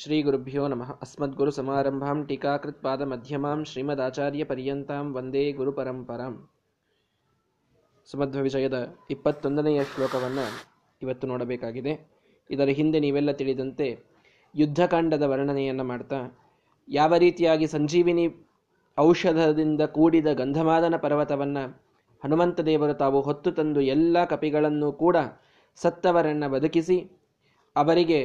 ಶ್ರೀ ಗುರುಭ್ಯೋ ನಮಃ ಅಸ್ಮದ್ಗುರು ಸಮಾರಂಭಾಂ ಟೀಕಾಕೃತ್ಪಾದ ಮಧ್ಯಮಾಂ ಶ್ರೀಮದಾಚಾರ್ಯ ಪರ್ಯಂತಾಂ ವಂದೇ ಗುರು ಪರಂಪರಾಂ ಸುಮಧ್ವ ವಿಜಯದ ಇಪ್ಪತ್ತೊಂದನೆಯ ಶ್ಲೋಕವನ್ನು ಇವತ್ತು ನೋಡಬೇಕಾಗಿದೆ. ಇದರ ಹಿಂದೆ ನೀವೆಲ್ಲ ತಿಳಿದಂತೆ ಯುದ್ಧಕಾಂಡದ ವರ್ಣನೆಯನ್ನು ಮಾಡ್ತಾ, ಯಾವ ರೀತಿಯಾಗಿ ಸಂಜೀವಿನಿ ಔಷಧದಿಂದ ಕೂಡಿದ ಗಂಧಮಾದನ ಪರ್ವತವನ್ನು ಹನುಮಂತ ದೇವರು ತಾವು ಹೊತ್ತು ತಂದು ಎಲ್ಲ ಕಪಿಗಳನ್ನು ಕೂಡ ಸತ್ತವರನ್ನು ಬದುಕಿಸಿ, ಅವರಿಗೆ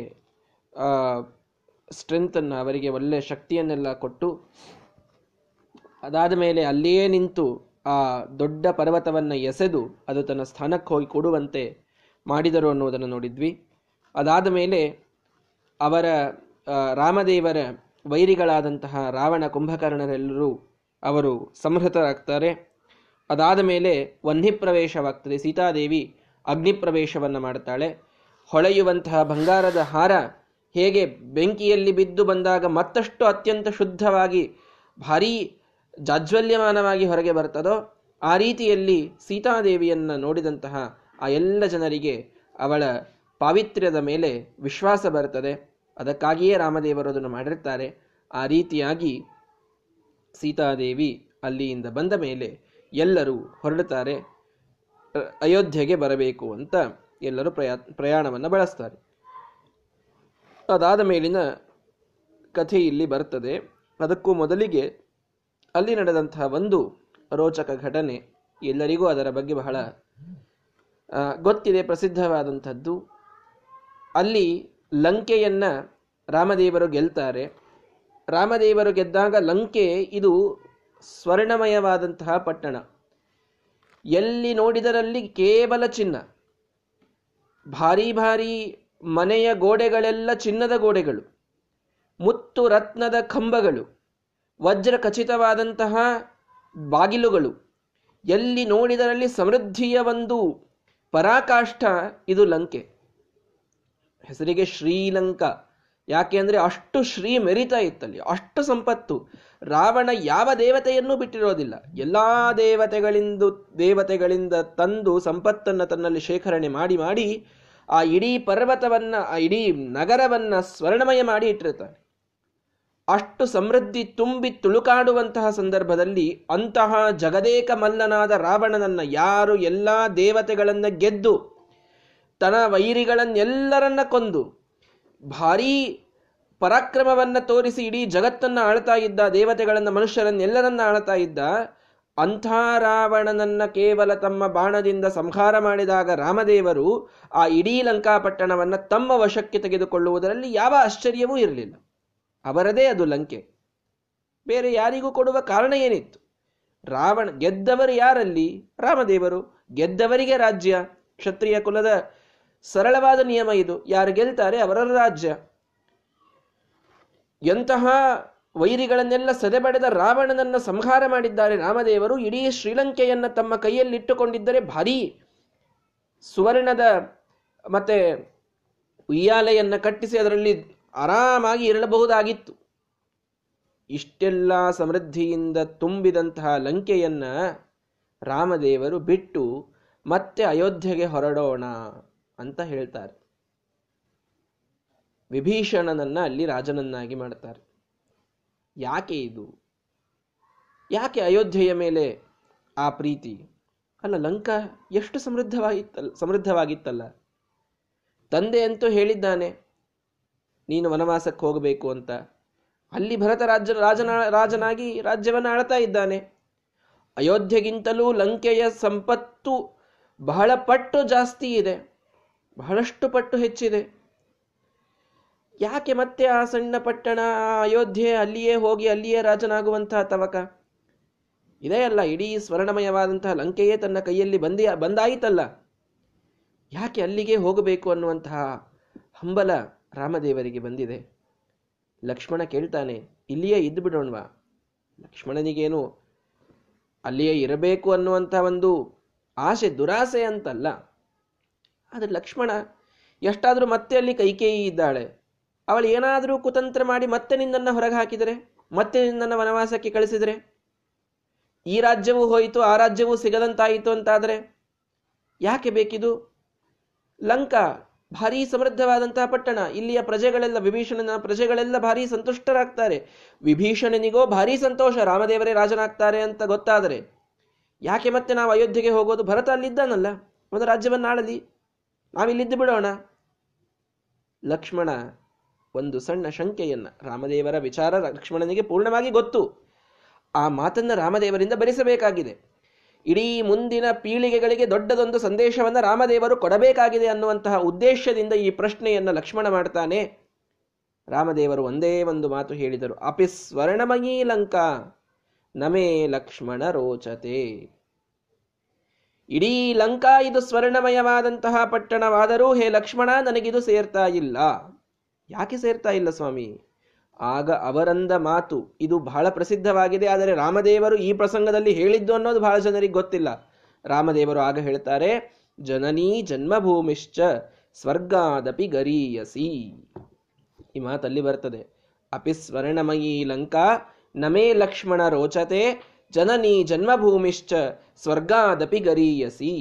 ಸ್ಟ್ರೆಂತನ್ನು ಅವರಿಗೆ ಒಳ್ಳೆಯ ಶಕ್ತಿಯನ್ನೆಲ್ಲ ಕೊಟ್ಟು, ಅದಾದ ಮೇಲೆ ಅಲ್ಲಿಯೇ ನಿಂತು ಆ ದೊಡ್ಡ ಪರ್ವತವನ್ನು ಎಸೆದು ಅದು ತನ್ನ ಸ್ಥಾನಕ್ಕೆ ಹೋಗಿ ಕೊಡುವಂತೆ ಮಾಡಿದರು ಅನ್ನುವುದನ್ನು ನೋಡಿದ್ವಿ. ಅದಾದ ಮೇಲೆ ಅವರ ರಾಮದೇವರ ವೈರಿಗಳಾದಂತಹ ರಾವಣ ಕುಂಭಕರ್ಣರೆಲ್ಲರೂ ಅವರು ಸಂಹೃತರಾಗ್ತಾರೆ. ಅದಾದ ಮೇಲೆ ವನ್ನಿ ಪ್ರವೇಶವಾಗ್ತದೆ ಸೀತಾದೇವಿ ಅಗ್ನಿಪ್ರವೇಶವನ್ನು ಮಾಡ್ತಾಳೆ. ಹೊಳೆಯುವಂತಹ ಬಂಗಾರದ ಹಾರ ಹೇಗೆ ಬೆಂಕಿಯಲ್ಲಿ ಬಿದ್ದು ಬಂದಾಗ ಮತ್ತಷ್ಟು ಅತ್ಯಂತ ಶುದ್ಧವಾಗಿ, ಭಾರೀ ಜಾಜ್ವಲ್ಯಮಾನವಾಗಿ ಹೊರಗೆ ಬರ್ತದೋ, ಆ ರೀತಿಯಲ್ಲಿ ಸೀತಾದೇವಿಯನ್ನು ನೋಡಿದಂತಹ ಆ ಎಲ್ಲ ಜನರಿಗೆ ಅವಳ ಪಾವಿತ್ರ್ಯದ ಮೇಲೆ ವಿಶ್ವಾಸ ಬರ್ತದೆ ಅದಕ್ಕಾಗಿಯೇ ರಾಮದೇವರು ಅದನ್ನು ಮಾಡಿರ್ತಾರೆ. ಆ ರೀತಿಯಾಗಿ ಸೀತಾದೇವಿ ಅಲ್ಲಿಯಿಂದ ಬಂದ ಮೇಲೆ ಎಲ್ಲರೂ ಹೊರಡುತ್ತಾರೆ. ಅಯೋಧ್ಯೆಗೆ ಬರಬೇಕು ಅಂತ ಎಲ್ಲರೂ ಪ್ರಯಾ, ಪ್ರಯಾಣವನ್ನು ಬಳಸ್ತಾರೆ. ಅದಾದ ಮೇಲಿನ ಕಥೆ ಇಲ್ಲಿ ಬರ್ತದೆ ಅದಕ್ಕೂ ಮೊದಲಿಗೆ ಅಲ್ಲಿ ನಡೆದಂತಹ ಒಂದು ರೋಚಕ ಘಟನೆ ಎಲ್ಲರಿಗೂ ಅದರ ಬಗ್ಗೆ ಬಹಳ ಗೊತ್ತಿದೆ, ಪ್ರಸಿದ್ಧವಾದಂಥದ್ದು. ಅಲ್ಲಿ ಲಂಕೆಯನ್ನು ರಾಮದೇವರು ಗೆಲ್ತಾರೆ. ರಾಮದೇವರು ಗೆದ್ದಾಗ ಲಂಕೆ ಇದು ಸ್ವರ್ಣಮಯವಾದಂತಹ ಪಟ್ಟಣ. ಎಲ್ಲಿ ನೋಡಿದರಲ್ಲಿ ಕೇವಲ ಚಿನ್ನ. ಭಾರಿ ಭಾರಿ ಮನೆಯ ಗೋಡೆಗಳೆಲ್ಲ ಚಿನ್ನದ ಗೋಡೆಗಳು, ಮುತ್ತು ರತ್ನದ ಕಂಬಗಳು, ವಜ್ರ ಖಚಿತವಾದಂತಹ ಬಾಗಿಲುಗಳು. ಎಲ್ಲಿ ನೋಡಿದರಲ್ಲಿ ಸಮೃದ್ಧಿಯ ಒಂದು ಪರಾಕಾಷ್ಠ ಇದು ಲಂಕೆ. ಹೆಸರಿಗೆ ಶ್ರೀಲಂಕಾ. ಯಾಕೆ ಅಂದರೆ ಅಷ್ಟು ಶ್ರೀ ಮೆರಿತಾ ಇತ್ತಲ್ಲಿ, ಅಷ್ಟು ಸಂಪತ್ತು. ರಾವಣ ಯಾವ ದೇವತೆಯನ್ನೂ ಬಿಟ್ಟಿರೋದಿಲ್ಲ. ಎಲ್ಲ ದೇವತೆಗಳಿಂದ ದೇವತೆಗಳಿಂದ ತಂದು ಸಂಪತ್ತನ್ನು ತನ್ನಲ್ಲಿ ಶೇಖರಣೆ ಮಾಡಿ ಮಾಡಿ ಆ ಇಡೀ ಪರ್ವತವನ್ನ, ಆ ಇಡೀ ನಗರವನ್ನ ಸ್ವರ್ಣಮಯ ಮಾಡಿ ಇಟ್ಟಿರ್ತಾನೆ ಅಷ್ಟು ಸಮೃದ್ಧಿ ತುಂಬಿ ತುಳುಕಾಡುವಂತಹ ಸಂದರ್ಭದಲ್ಲಿ ಅಂತಹ ಜಗದೇಕ ಮಲ್ಲನಾದ ರಾವಣನನ್ನ ಯಾರು ಎಲ್ಲಾ ದೇವತೆಗಳನ್ನ ಗೆದ್ದು, ತನ್ನ ವೈರಿಗಳನ್ನೆಲ್ಲರನ್ನ ಕೊಂದು, ಭಾರೀ ಪರಾಕ್ರಮವನ್ನ ತೋರಿಸಿ ಇಡೀ ಜಗತ್ತನ್ನ ಆಳ್ತಾ ಇದ್ದ ದೇವತೆಗಳನ್ನ, ಮನುಷ್ಯರನ್ನೆಲ್ಲರನ್ನ ಆಳ್ತಾ ಇದ್ದ ಅಂಥ ರಾವಣನನ್ನ ಕೇವಲ ತಮ್ಮ ಬಾಣದಿಂದ ಸಂಹಾರ ಮಾಡಿದಾಗ ರಾಮದೇವರು ಆ ಇಡೀ ಲಂಕಾಪಟ್ಟಣವನ್ನು ತಮ್ಮ ವಶಕ್ಕೆ ತೆಗೆದುಕೊಳ್ಳುವುದರಲ್ಲಿ ಯಾವ ಆಶ್ಚರ್ಯವೂ ಇರಲಿಲ್ಲ. ಅವರದೇ ಅದು ಲಂಕೆ. ಬೇರೆ ಯಾರಿಗೂ ಕೊಡುವ ಕಾರಣ ಏನಿತ್ತು? ರಾವಣ ಗೆದ್ದವರು ಯಾರಲ್ಲಿ? ರಾಮದೇವರು ಗೆದ್ದವರಿಗೆ ರಾಜ್ಯ. ಕ್ಷತ್ರಿಯ ಕುಲದ ಸರಳವಾದ ನಿಯಮ ಇದು. ಯಾರು ಗೆಲ್ತಾರೆ ಅವರ ರಾಜ್ಯ. ಎಂತಹ ವೈರಿಗಳನ್ನೆಲ್ಲ ಸದೆಬಡೆದ ರಾವಣನನ್ನು ಸಂಹಾರ ಮಾಡಿದ್ದಾರೆ. ರಾಮದೇವರು ಇಡೀ ಶ್ರೀಲಂಕೆಯನ್ನು ತಮ್ಮ ಕೈಯಲ್ಲಿಟ್ಟುಕೊಂಡಿದ್ದರೆ ಭಾರೀ ಸುವರ್ಣದ ಮತ್ತೆ ಉಯ್ಯಾಲೆಯನ್ನು ಕಟ್ಟಿಸಿ ಅದರಲ್ಲಿ ಆರಾಮಾಗಿ ಇರಲಬಹುದಾಗಿತ್ತು. ಇಷ್ಟೆಲ್ಲ ಸಮೃದ್ಧಿಯಿಂದ ತುಂಬಿದಂತಹ ಲಂಕೆಯನ್ನು ರಾಮದೇವರು ಬಿಟ್ಟು ಮತ್ತೆ ಅಯೋಧ್ಯೆಗೆ ಹೊರಡೋಣ ಅಂತ ಹೇಳ್ತಾರೆ. ವಿಭೀಷಣನನ್ನ ಅಲ್ಲಿ ರಾಜನನ್ನಾಗಿ ಮಾಡ್ತಾರೆ. ಯಾಕೆ ಇದು? ಯಾಕೆ ಅಯೋಧ್ಯೆಯ ಮೇಲೆ ಆ ಪ್ರೀತಿ? ಅಲ್ಲ, ಲಂಕಾ ಎಷ್ಟು ಸಮೃದ್ಧವಾಗಿತ್ತಲ್ಲ ಸಮೃದ್ಧವಾಗಿತ್ತಲ್ಲ? ತಂದೆ ಅಂತೂ ಹೇಳಿದ್ದಾನೆ, ನೀನು ವನವಾಸಕ್ಕೆ ಹೋಗಬೇಕು ಅಂತ. ಅಲ್ಲಿ ಭರತ ರಾಜ್ಯ ರಾಜನ, ರಾಜನಾಗಿ ರಾಜ್ಯವನ್ನು ಆಳ್ತಾ ಇದ್ದಾನೆ. ಅಯೋಧ್ಯೆಗಿಂತಲೂ ಲಂಕೆಯ ಸಂಪತ್ತು ಬಹಳ ಪಟ್ಟು ಜಾಸ್ತಿ ಇದೆ, ಬಹಳಷ್ಟು ಪಟ್ಟು ಹೆಚ್ಚಿದೆ. ಯಾಕೆ ಮತ್ತೆ ಆ ಸಣ್ಣ ಪಟ್ಟಣ ಅಯೋಧ್ಯೆ ಅಲ್ಲಿಯೇ ಹೋಗಿ ಅಲ್ಲಿಯೇ ರಾಜನಾಗುವಂತಹ ತವಕ? ಇದೇ ಅಲ್ಲ, ಇಡೀ ಸ್ವರ್ಣಮಯವಾದಂತಹ ಲಂಕೆಯೇ ತನ್ನ ಕೈಯಲ್ಲಿ ಬಂದಿ ಬಂದಾಯಿತಲ್ಲ. ಯಾಕೆ ಅಲ್ಲಿಗೆ ಹೋಗಬೇಕು ಅನ್ನುವಂತಹ ಹಂಬಲ ರಾಮದೇವರಿಗೆ ಬಂದಿದೆ. ಲಕ್ಷ್ಮಣ ಕೇಳ್ತಾನೆ, ಇಲ್ಲಿಯೇ ಇದ್ದು ಬಿಡೋಣವಾ? ಲಕ್ಷ್ಮಣನಿಗೇನು ಅಲ್ಲಿಯೇ ಇರಬೇಕು ಅನ್ನುವಂಥ ಒಂದು ಆಸೆ, ದುರಾಸೆ ಅಂತಲ್ಲ. ಆದರೆ ಲಕ್ಷ್ಮಣ, ಎಷ್ಟಾದರೂ ಮತ್ತೆ ಅಲ್ಲಿ ಕೈಕೇಯಿ ಇದ್ದಾಳೆ. ಅವಳು ಏನಾದರೂ ಕುತಂತ್ರ ಮಾಡಿ ಮತ್ತೆ ನಿನ್ನನ್ನು ಹೊರಗೆ ಹಾಕಿದರೆ, ಮತ್ತೆ ನಿನ್ನನ್ನು ವನವಾಸಕ್ಕೆ ಕಳಿಸಿದರೆ? ಈ ರಾಜ್ಯವೂ ಹೋಯಿತು, ಆ ರಾಜ್ಯವೂ ಸಿಗದಂತಾಯಿತು ಅಂತಾದರೆ ಯಾಕೆ ಬೇಕಿದು? ಲಂಕಾ ಭಾರೀ ಸಮೃದ್ಧವಾದಂತಹ ಪಟ್ಟಣ. ಇಲ್ಲಿಯ ಪ್ರಜೆಗಳೆಲ್ಲ ವಿಭೀಷಣನ, ಪ್ರಜೆಗಳೆಲ್ಲ ಭಾರಿ ಸಂತುಷ್ಟರಾಗ್ತಾರೆ. ವಿಭೀಷಣನಿಗೋ ಭಾರೀ ಸಂತೋಷ, ರಾಮದೇವರೇ ರಾಜನಾಗ್ತಾರೆ ಅಂತ ಗೊತ್ತಾದರೆ ಯಾಕೆ ಮತ್ತೆ ನಾವು ಅಯೋಧ್ಯೆಗೆ ಹೋಗೋದು? ಭರತ ಅಲ್ಲಿದ್ದಾನಲ್ಲ, ಒಂದು ರಾಜ್ಯವನ್ನು ಆಳಲಿ ನಾವಿಲ್ಲಿದ್ದು ಬಿಡೋಣ. ಲಕ್ಷ್ಮಣ ಒಂದು ಸಣ್ಣ ಶಂಕೆಯನ್ನ ರಾಮದೇವರ ವಿಚಾರ ಲಕ್ಷ್ಮಣನಿಗೆ ಪೂರ್ಣವಾಗಿ ಗೊತ್ತು. ಆ ಮಾತನ್ನ ರಾಮದೇವರಿಂದ ಭರಿಸಬೇಕಾಗಿದೆ ಇಡೀ ಮುಂದಿನ ಪೀಳಿಗೆಗಳಿಗೆ ದೊಡ್ಡದೊಂದು ಸಂದೇಶವನ್ನು ರಾಮದೇವರು ಕೊಡಬೇಕಾಗಿದೆ ಅನ್ನುವಂತಹ ಉದ್ದೇಶದಿಂದ ಈ ಪ್ರಶ್ನೆಯನ್ನು ಲಕ್ಷ್ಮಣ ಮಾಡ್ತಾನೆ. ರಾಮದೇವರು ಒಂದೇ ಒಂದು ಮಾತು ಹೇಳಿದರು. ಅಪಿ ಸ್ವರ್ಣಮಯೀ ಲಂಕಾ, ನಮೇ ಲಕ್ಷ್ಮಣ ರೋಚತೆ. ಇಡೀ ಲಂಕಾ ಇದು ಸ್ವರ್ಣಮಯವಾದಂತಹ ಪಟ್ಟಣವಾದರೂ ಹೇ ಲಕ್ಷ್ಮಣ, ನನಗಿದು ಸೇರ್ತಾ ಇಲ್ಲ. ಯಾಕೆ ಸೇರ್ತಾ ಇಲ್ಲ ಸ್ವಾಮಿ? ಆಗ ಅವರಂದ ಮಾತು, ಇದು ಬಹಳ ಪ್ರಸಿದ್ಧವಾಗಿದೆ, ಆದರೆ ರಾಮದೇವರು ಈ ಪ್ರಸಂಗದಲ್ಲಿ ಹೇಳಿದ್ದು ಅನ್ನೋದು ಬಹಳ ಜನರಿಗೆ ಗೊತ್ತಿಲ್ಲ. ರಾಮದೇವರು ಆಗ ಹೇಳ್ತಾರೆ, ಜನನೀ ಜನ್ಮಭೂಮಿಶ್ಚ ಸ್ವರ್ಗಾದಪಿ ಗರೀಯಸಿ. ಈ ಮಾತಲ್ಲಿ ಬರ್ತದೆ, ಅಪಿ ಸ್ವರ್ಣಮಯೀ ಲಂಕಾ ನಮೇ ಲಕ್ಷ್ಮಣ ರೋಚತೆ, ಜನನೀ ಜನ್ಮಭೂಮಿಶ್ಚ ಸ್ವರ್ಗಾದಪಿ ಗರೀಯಸಿ.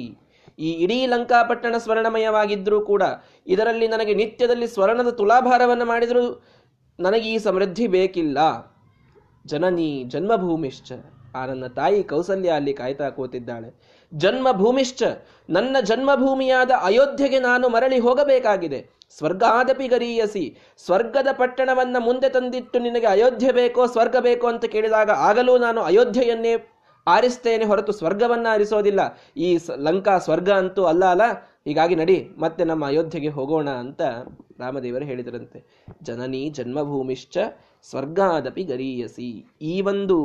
ಈ ಇಡೀ ಲಂಕಾಪಟ್ಟಣ ಸ್ವರ್ಣಮಯವಾಗಿದ್ದರೂ ಕೂಡ ಇದರಲ್ಲಿ ನನಗೆ ನಿತ್ಯದಲ್ಲಿ ಸ್ವರ್ಣದ ತುಲಾಭಾರವನ್ನು ಮಾಡಿದರೂ ನನಗೆ ಈ ಸಮೃದ್ಧಿ ಬೇಕಿಲ್ಲ. ಜನನಿ ಜನ್ಮಭೂಮಿಶ್ಚ. ಆ ನನ್ನ ತಾಯಿ ಕೌಸಲ್ಯ ಅಲ್ಲಿ ಕಾಯ್ತಾ ಕೂತಿದ್ದಾಳೆ. ಜನ್ಮಭೂಮಿಶ್ಚ. ನನ್ನ ಜನ್ಮಭೂಮಿಯಾದ ಅಯೋಧ್ಯೆಗೆ ನಾನು ಮರಳಿ ಹೋಗಬೇಕಾಗಿದೆ. ಸ್ವರ್ಗಾದಪಿ ಗರೀಯಸಿ, ಸ್ವರ್ಗದ ಪಟ್ಟಣವನ್ನು ಮುಂದೆ ತಂದಿಟ್ಟು ನಿನಗೆ ಅಯೋಧ್ಯೆ ಬೇಕೋ, ಸ್ವರ್ಗ ಬೇಕೋ ಅಂತ ಕೇಳಿದಾಗ ಆಗಲೂ ನಾನು ಅಯೋಧ್ಯೆಯನ್ನೇ ಆರಿಸ್ತೇನೆ ಹೊರತು ಸ್ವರ್ಗವನ್ನ ಆರಿಸೋದಿಲ್ಲ. ಈ ಲಂಕಾ ಸ್ವರ್ಗ ಅಂತೂ ಅಲ್ಲ ಅಲ್ಲ. ಹೀಗಾಗಿ ನಡಿ, ಮತ್ತೆ ನಮ್ಮ ಅಯೋಧ್ಯೆಗೆ ಹೋಗೋಣ ಅಂತ ರಾಮದೇವರು ಹೇಳಿದರಂತೆ. ಜನನಿ ಜನ್ಮಭೂಮಿಶ್ಚ ಸ್ವರ್ಗಾದಪಿ ಗರೀಯಸಿ. ಈ ಒಂದು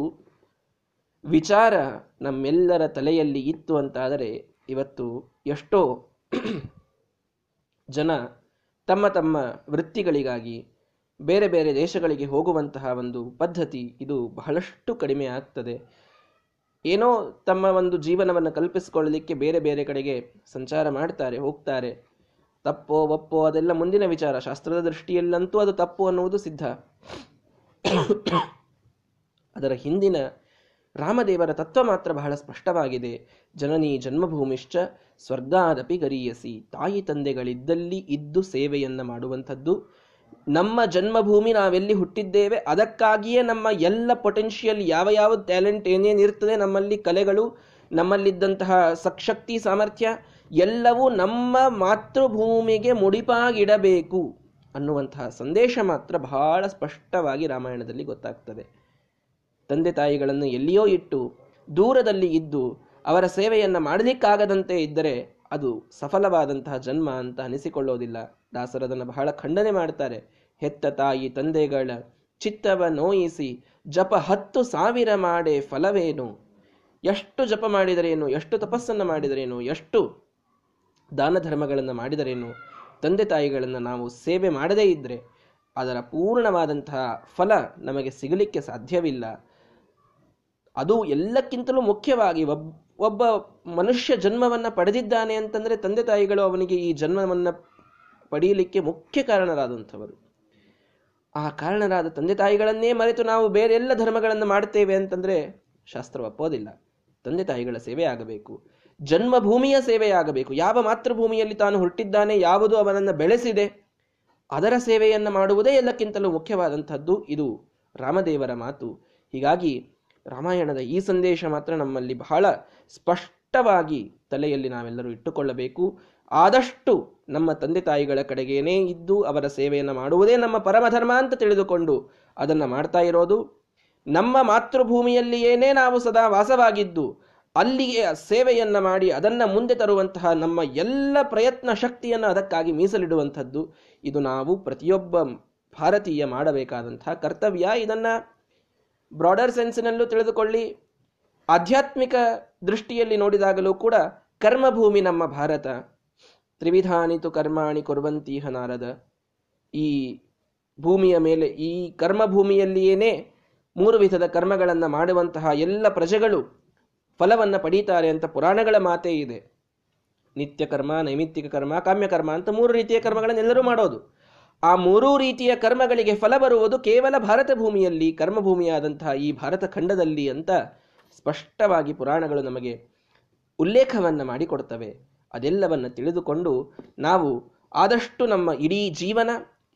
ವಿಚಾರ ನಮ್ಮೆಲ್ಲರ ತಲೆಯಲ್ಲಿ ಇತ್ತು ಅಂತಾದರೆ ಇವತ್ತು ಎಷ್ಟೋ ಜನ ತಮ್ಮ ತಮ್ಮ ವೃತ್ತಿಗಳಿಗಾಗಿ ಬೇರೆ ಬೇರೆ ದೇಶಗಳಿಗೆ ಹೋಗುವಂತಹ ಒಂದು ಪದ್ಧತಿ ಇದು ಬಹಳಷ್ಟು ಕಡಿಮೆ ಆಗ್ತದೆ. ಏನೋ ತಮ್ಮ ಒಂದು ಜೀವನವನ್ನು ಕಲ್ಪಿಸಿಕೊಳ್ಳಲಿಕ್ಕೆ ಬೇರೆ ಬೇರೆ ಕಡೆಗೆ ಸಂಚಾರ ಮಾಡ್ತಾರೆ, ಹೋಗ್ತಾರೆ. ತಪ್ಪೋ ಒಪ್ಪೋ ಅದೆಲ್ಲ ಮುಂದಿನ ವಿಚಾರ. ಶಾಸ್ತ್ರದ ದೃಷ್ಟಿಯಲ್ಲಂತೂ ಅದು ತಪ್ಪು ಅನ್ನುವುದು ಸಿದ್ಧ. ಅದರ ಹಿಂದಿನ ರಾಮದೇವರ ತತ್ವ ಮಾತ್ರ ಬಹಳ ಸ್ಪಷ್ಟವಾಗಿದೆ. ಜನನಿ ಜನ್ಮಭೂಮಿಶ್ಚ, ಸ್ವರ್ಗಾದಪಿ ಗರಿಯಸಿ. ತಾಯಿ ತಂದೆಗಳಿದ್ದಲ್ಲಿ ಇದ್ದು ಸೇವೆಯನ್ನು ಮಾಡುವಂಥದ್ದು. ನಮ್ಮ ಜನ್ಮಭೂಮಿ ನಾವೆಲ್ಲಿ ಹುಟ್ಟಿದ್ದೇವೆ, ಅದಕ್ಕಾಗಿಯೇ ನಮ್ಮ ಎಲ್ಲ ಪೊಟೆನ್ಷಿಯಲ್ ಯಾವ ಯಾವ ಟ್ಯಾಲೆಂಟ್ ಏನೇನಿರ್ತದೆ ನಮ್ಮಲ್ಲಿ ಕಲೆಗಳು, ನಮ್ಮಲ್ಲಿದ್ದಂತಹ ಸಕ್ಶಕ್ತಿ ಸಾಮರ್ಥ್ಯ, ಎಲ್ಲವೂ ನಮ್ಮ ಮಾತೃಭೂಮಿಗೆ ಮುಡಿಪಾಗಿಡಬೇಕು ಅನ್ನುವಂತಹ ಸಂದೇಶ ಮಾತ್ರ ಬಹಳ ಸ್ಪಷ್ಟವಾಗಿ ರಾಮಾಯಣದಲ್ಲಿ ಗೊತ್ತಾಗ್ತದೆ. ತಂದೆ ತಾಯಿಗಳನ್ನು ಎಲ್ಲಿಯೋ ಇಟ್ಟು, ದೂರದಲ್ಲಿ ಇದ್ದು, ಅವರ ಸೇವೆಯನ್ನು ಮಾಡಲಿಕ್ಕಾಗದಂತೆ ಇದ್ದರೆ ಅದು ಸಫಲವಾದಂತಹ ಜನ್ಮ ಅಂತ ಅನಿಸಿಕೊಳ್ಳೋದಿಲ್ಲ. ದಾಸರದನ್ನು ಬಹಳ ಖಂಡನೆ ಮಾಡ್ತಾರೆ. ಹೆತ್ತ ತಾಯಿ ತಂದೆಗಳ ಚಿತ್ತವ ನೋಯಿಸಿ ಜಪ ಹತ್ತು ಸಾವಿರ ಮಾಡೆ ಫಲವೇನು? ಎಷ್ಟು ಜಪ ಮಾಡಿದರೇನು? ಎಷ್ಟು ತಪಸ್ಸನ್ನು ಮಾಡಿದರೇನು? ಎಷ್ಟು ದಾನ ಧರ್ಮಗಳನ್ನು ಮಾಡಿದರೇನು? ತಂದೆ ತಾಯಿಗಳನ್ನು ನಾವು ಸೇವೆ ಮಾಡದೇ ಇದ್ದರೆ ಅದರ ಪೂರ್ಣವಾದಂತಹ ಫಲ ನಮಗೆ ಸಿಗಲಿಕ್ಕೆ ಸಾಧ್ಯವಿಲ್ಲ. ಅದು ಎಲ್ಲಕ್ಕಿಂತಲೂ ಮುಖ್ಯವಾಗಿ ಒಬ್ಬ ಒಬ್ಬ ಮನುಷ್ಯ ಜನ್ಮವನ್ನು ಪಡೆದಿದ್ದಾನೆ ಅಂತಂದರೆ ತಂದೆ ತಾಯಿಗಳು ಅವನಿಗೆ ಈ ಜನ್ಮವನ್ನು ಪಡೆಯಲಿಕ್ಕೆ ಮುಖ್ಯ ಕಾರಣರಾದಂಥವರು. ಆ ಕಾರಣರಾದ ತಂದೆ ತಾಯಿಗಳನ್ನೇ ಮರೆತು ನಾವು ಬೇರೆ ಎಲ್ಲ ಧರ್ಮಗಳನ್ನು ಮಾಡ್ತೇವೆ ಅಂತಂದ್ರೆ ಶಾಸ್ತ್ರ ಒಪ್ಪೋದಿಲ್ಲ. ತಂದೆ ತಾಯಿಗಳ ಸೇವೆ ಆಗಬೇಕು. ಜನ್ಮಭೂಮಿಯ ಸೇವೆಯಾಗಬೇಕು ಯಾವ ಮಾತೃಭೂಮಿಯಲ್ಲಿ ತಾನು ಹುಟ್ಟಿದ್ದಾನೆ, ಯಾವುದು ಅವನನ್ನು ಬೆಳೆಸಿದೆ, ಅದರ ಸೇವೆಯನ್ನು ಮಾಡುವುದೇ ಎಲ್ಲಕ್ಕಿಂತಲೂ ಮುಖ್ಯವಾದಂಥದ್ದು ಇದು ರಾಮದೇವರ ಮಾತು. ಹೀಗಾಗಿ ರಾಮಾಯಣದ ಈ ಸಂದೇಶ ಮಾತ್ರ ನಮ್ಮಲ್ಲಿ ಬಹಳ ಸ್ಪಷ್ಟವಾಗಿ ತಲೆಯಲ್ಲಿ ನಾವೆಲ್ಲರೂ ಇಟ್ಟುಕೊಳ್ಳಬೇಕು. ಆದಷ್ಟು ನಮ್ಮ ತಂದೆ ತಾಯಿಗಳ ಕಡೆಗೇನೇ ಇದ್ದು ಅವರ ಸೇವೆಯನ್ನು ಮಾಡುವುದೇ ನಮ್ಮ ಪರಮಧರ್ಮ ಅಂತ ತಿಳಿದುಕೊಂಡು ಅದನ್ನು ಮಾಡ್ತಾ ಇರೋದು. ನಮ್ಮ ಮಾತೃಭೂಮಿಯಲ್ಲಿಯೇನೇ ನಾವು ಸದಾ ವಾಸವಾಗಿದ್ದು, ಅಲ್ಲಿಯೇ ಸೇವೆಯನ್ನು ಮಾಡಿ ಅದನ್ನ ಮುಂದೆ ತರುವಂತಹ ನಮ್ಮ ಎಲ್ಲ ಪ್ರಯತ್ನ ಶಕ್ತಿಯನ್ನು ಅದಕ್ಕಾಗಿ ಮೀಸಲಿಡುವಂಥದ್ದು. ಇದು ನಾವು ಪ್ರತಿಯೊಬ್ಬ ಭಾರತೀಯ ಮಾಡಬೇಕಾದಂತಹ ಕರ್ತವ್ಯ. ಇದನ್ನ ಬ್ರಾಡರ್ ಸೆನ್ಸ್ನಲ್ಲೂ ತಿಳಿದುಕೊಳ್ಳಿ. ಆಧ್ಯಾತ್ಮಿಕ ದೃಷ್ಟಿಯಲ್ಲಿ ನೋಡಿದಾಗಲೂ ಕೂಡ ಕರ್ಮಭೂಮಿ ನಮ್ಮ ಭಾರತ. ತ್ರಿವಿಧಾನಿತು ಕರ್ಮಾಣಿ ಕೊರುವಂತೀಹ ನಾರದ. ಈ ಭೂಮಿಯ ಮೇಲೆ, ಈ ಕರ್ಮಭೂಮಿಯಲ್ಲಿಯೇನೇ ಮೂರು ವಿಧದ ಕರ್ಮಗಳನ್ನು ಮಾಡುವಂತಹ ಎಲ್ಲ ಪ್ರಜೆಗಳು ಫಲವನ್ನು ಪಡೀತಾರೆ ಅಂತ ಪುರಾಣಗಳ ಮಾತೇ ಇದೆ. ನಿತ್ಯ ಕರ್ಮ, ನೈಮಿತ್ತಿಕ ಕರ್ಮ ಕಾಮ್ಯಕರ್ಮ ಅಂತ ಮೂರು ರೀತಿಯ ಕರ್ಮಗಳನ್ನೆಲ್ಲರೂ ಮಾಡೋದು. ಆ ಮೂರೂ ರೀತಿಯ ಕರ್ಮಗಳಿಗೆ ಫಲ ಬರುವುದು ಕೇವಲ ಭಾರತ ಭೂಮಿಯಲ್ಲಿ, ಕರ್ಮಭೂಮಿಯಾದಂತಹ ಈ ಭಾರತ ಖಂಡದಲ್ಲಿ ಅಂತ ಸ್ಪಷ್ಟವಾಗಿ ಪುರಾಣಗಳು ನಮಗೆ ಉಲ್ಲೇಖವನ್ನು ಮಾಡಿಕೊಡ್ತವೆ. ಅದೆಲ್ಲವನ್ನು ತಿಳಿದುಕೊಂಡು ನಾವು ಆದಷ್ಟು ನಮ್ಮ ಇಡೀ ಜೀವನ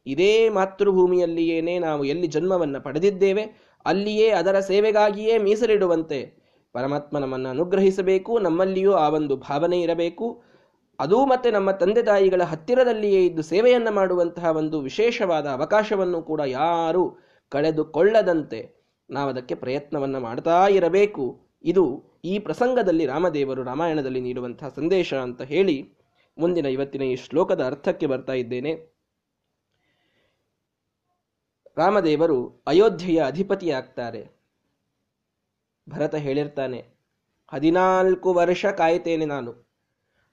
ಇದೇ ಮಾತೃಭೂಮಿಯಲ್ಲಿಯೇನೇ ನಾವು ಎಲ್ಲಿ ಜನ್ಮವನ್ನು ಪಡೆದಿದ್ದೇವೆ, ಅಲ್ಲಿಯೇ ಅದರ ಸೇವೆಗಾಗಿಯೇ ಮೀಸಲಿಡುವಂತೆ ಪರಮಾತ್ಮ ನಮ್ಮನ್ನು ಅನುಗ್ರಹಿಸಬೇಕು, ನಮ್ಮಲ್ಲಿಯೂ ಆ ಒಂದು ಭಾವನೆ ಇರಬೇಕು. ಅದು ಮತ್ತೆ ನಮ್ಮ ತಂದೆ ತಾಯಿಗಳ ಹತ್ತಿರದಲ್ಲಿಯೇ ಇದ್ದು ಸೇವೆಯನ್ನು ಮಾಡುವಂತಹ ಒಂದು ವಿಶೇಷವಾದ ಅವಕಾಶವನ್ನು ಕೂಡ ಯಾರೂ ಕಳೆದುಕೊಳ್ಳದಂತೆ ನಾವು ಅದಕ್ಕೆ ಪ್ರಯತ್ನವನ್ನು ಮಾಡ್ತಾ ಇರಬೇಕು. ಇದು ಈ ಪ್ರಸಂಗದಲ್ಲಿ ರಾಮದೇವರು ರಾಮಾಯಣದಲ್ಲಿ ನೀಡುವಂತಹ ಸಂದೇಶ ಅಂತ ಹೇಳಿ ಮುಂದಿನ ಇವತ್ತಿನ ಈ ಶ್ಲೋಕದ ಅರ್ಥಕ್ಕೆ ಬರ್ತಾ ಇದ್ದೇನೆ. ರಾಮದೇವರು ಅಯೋಧ್ಯೆಯ ಅಧಿಪತಿಯಾಗ್ತಾರೆ. ಭರತ ಹೇಳಿರ್ತಾನೆ, ಹದಿನಾಲ್ಕು ವರ್ಷ ಕಾಯ್ತೇನೆ ನಾನು.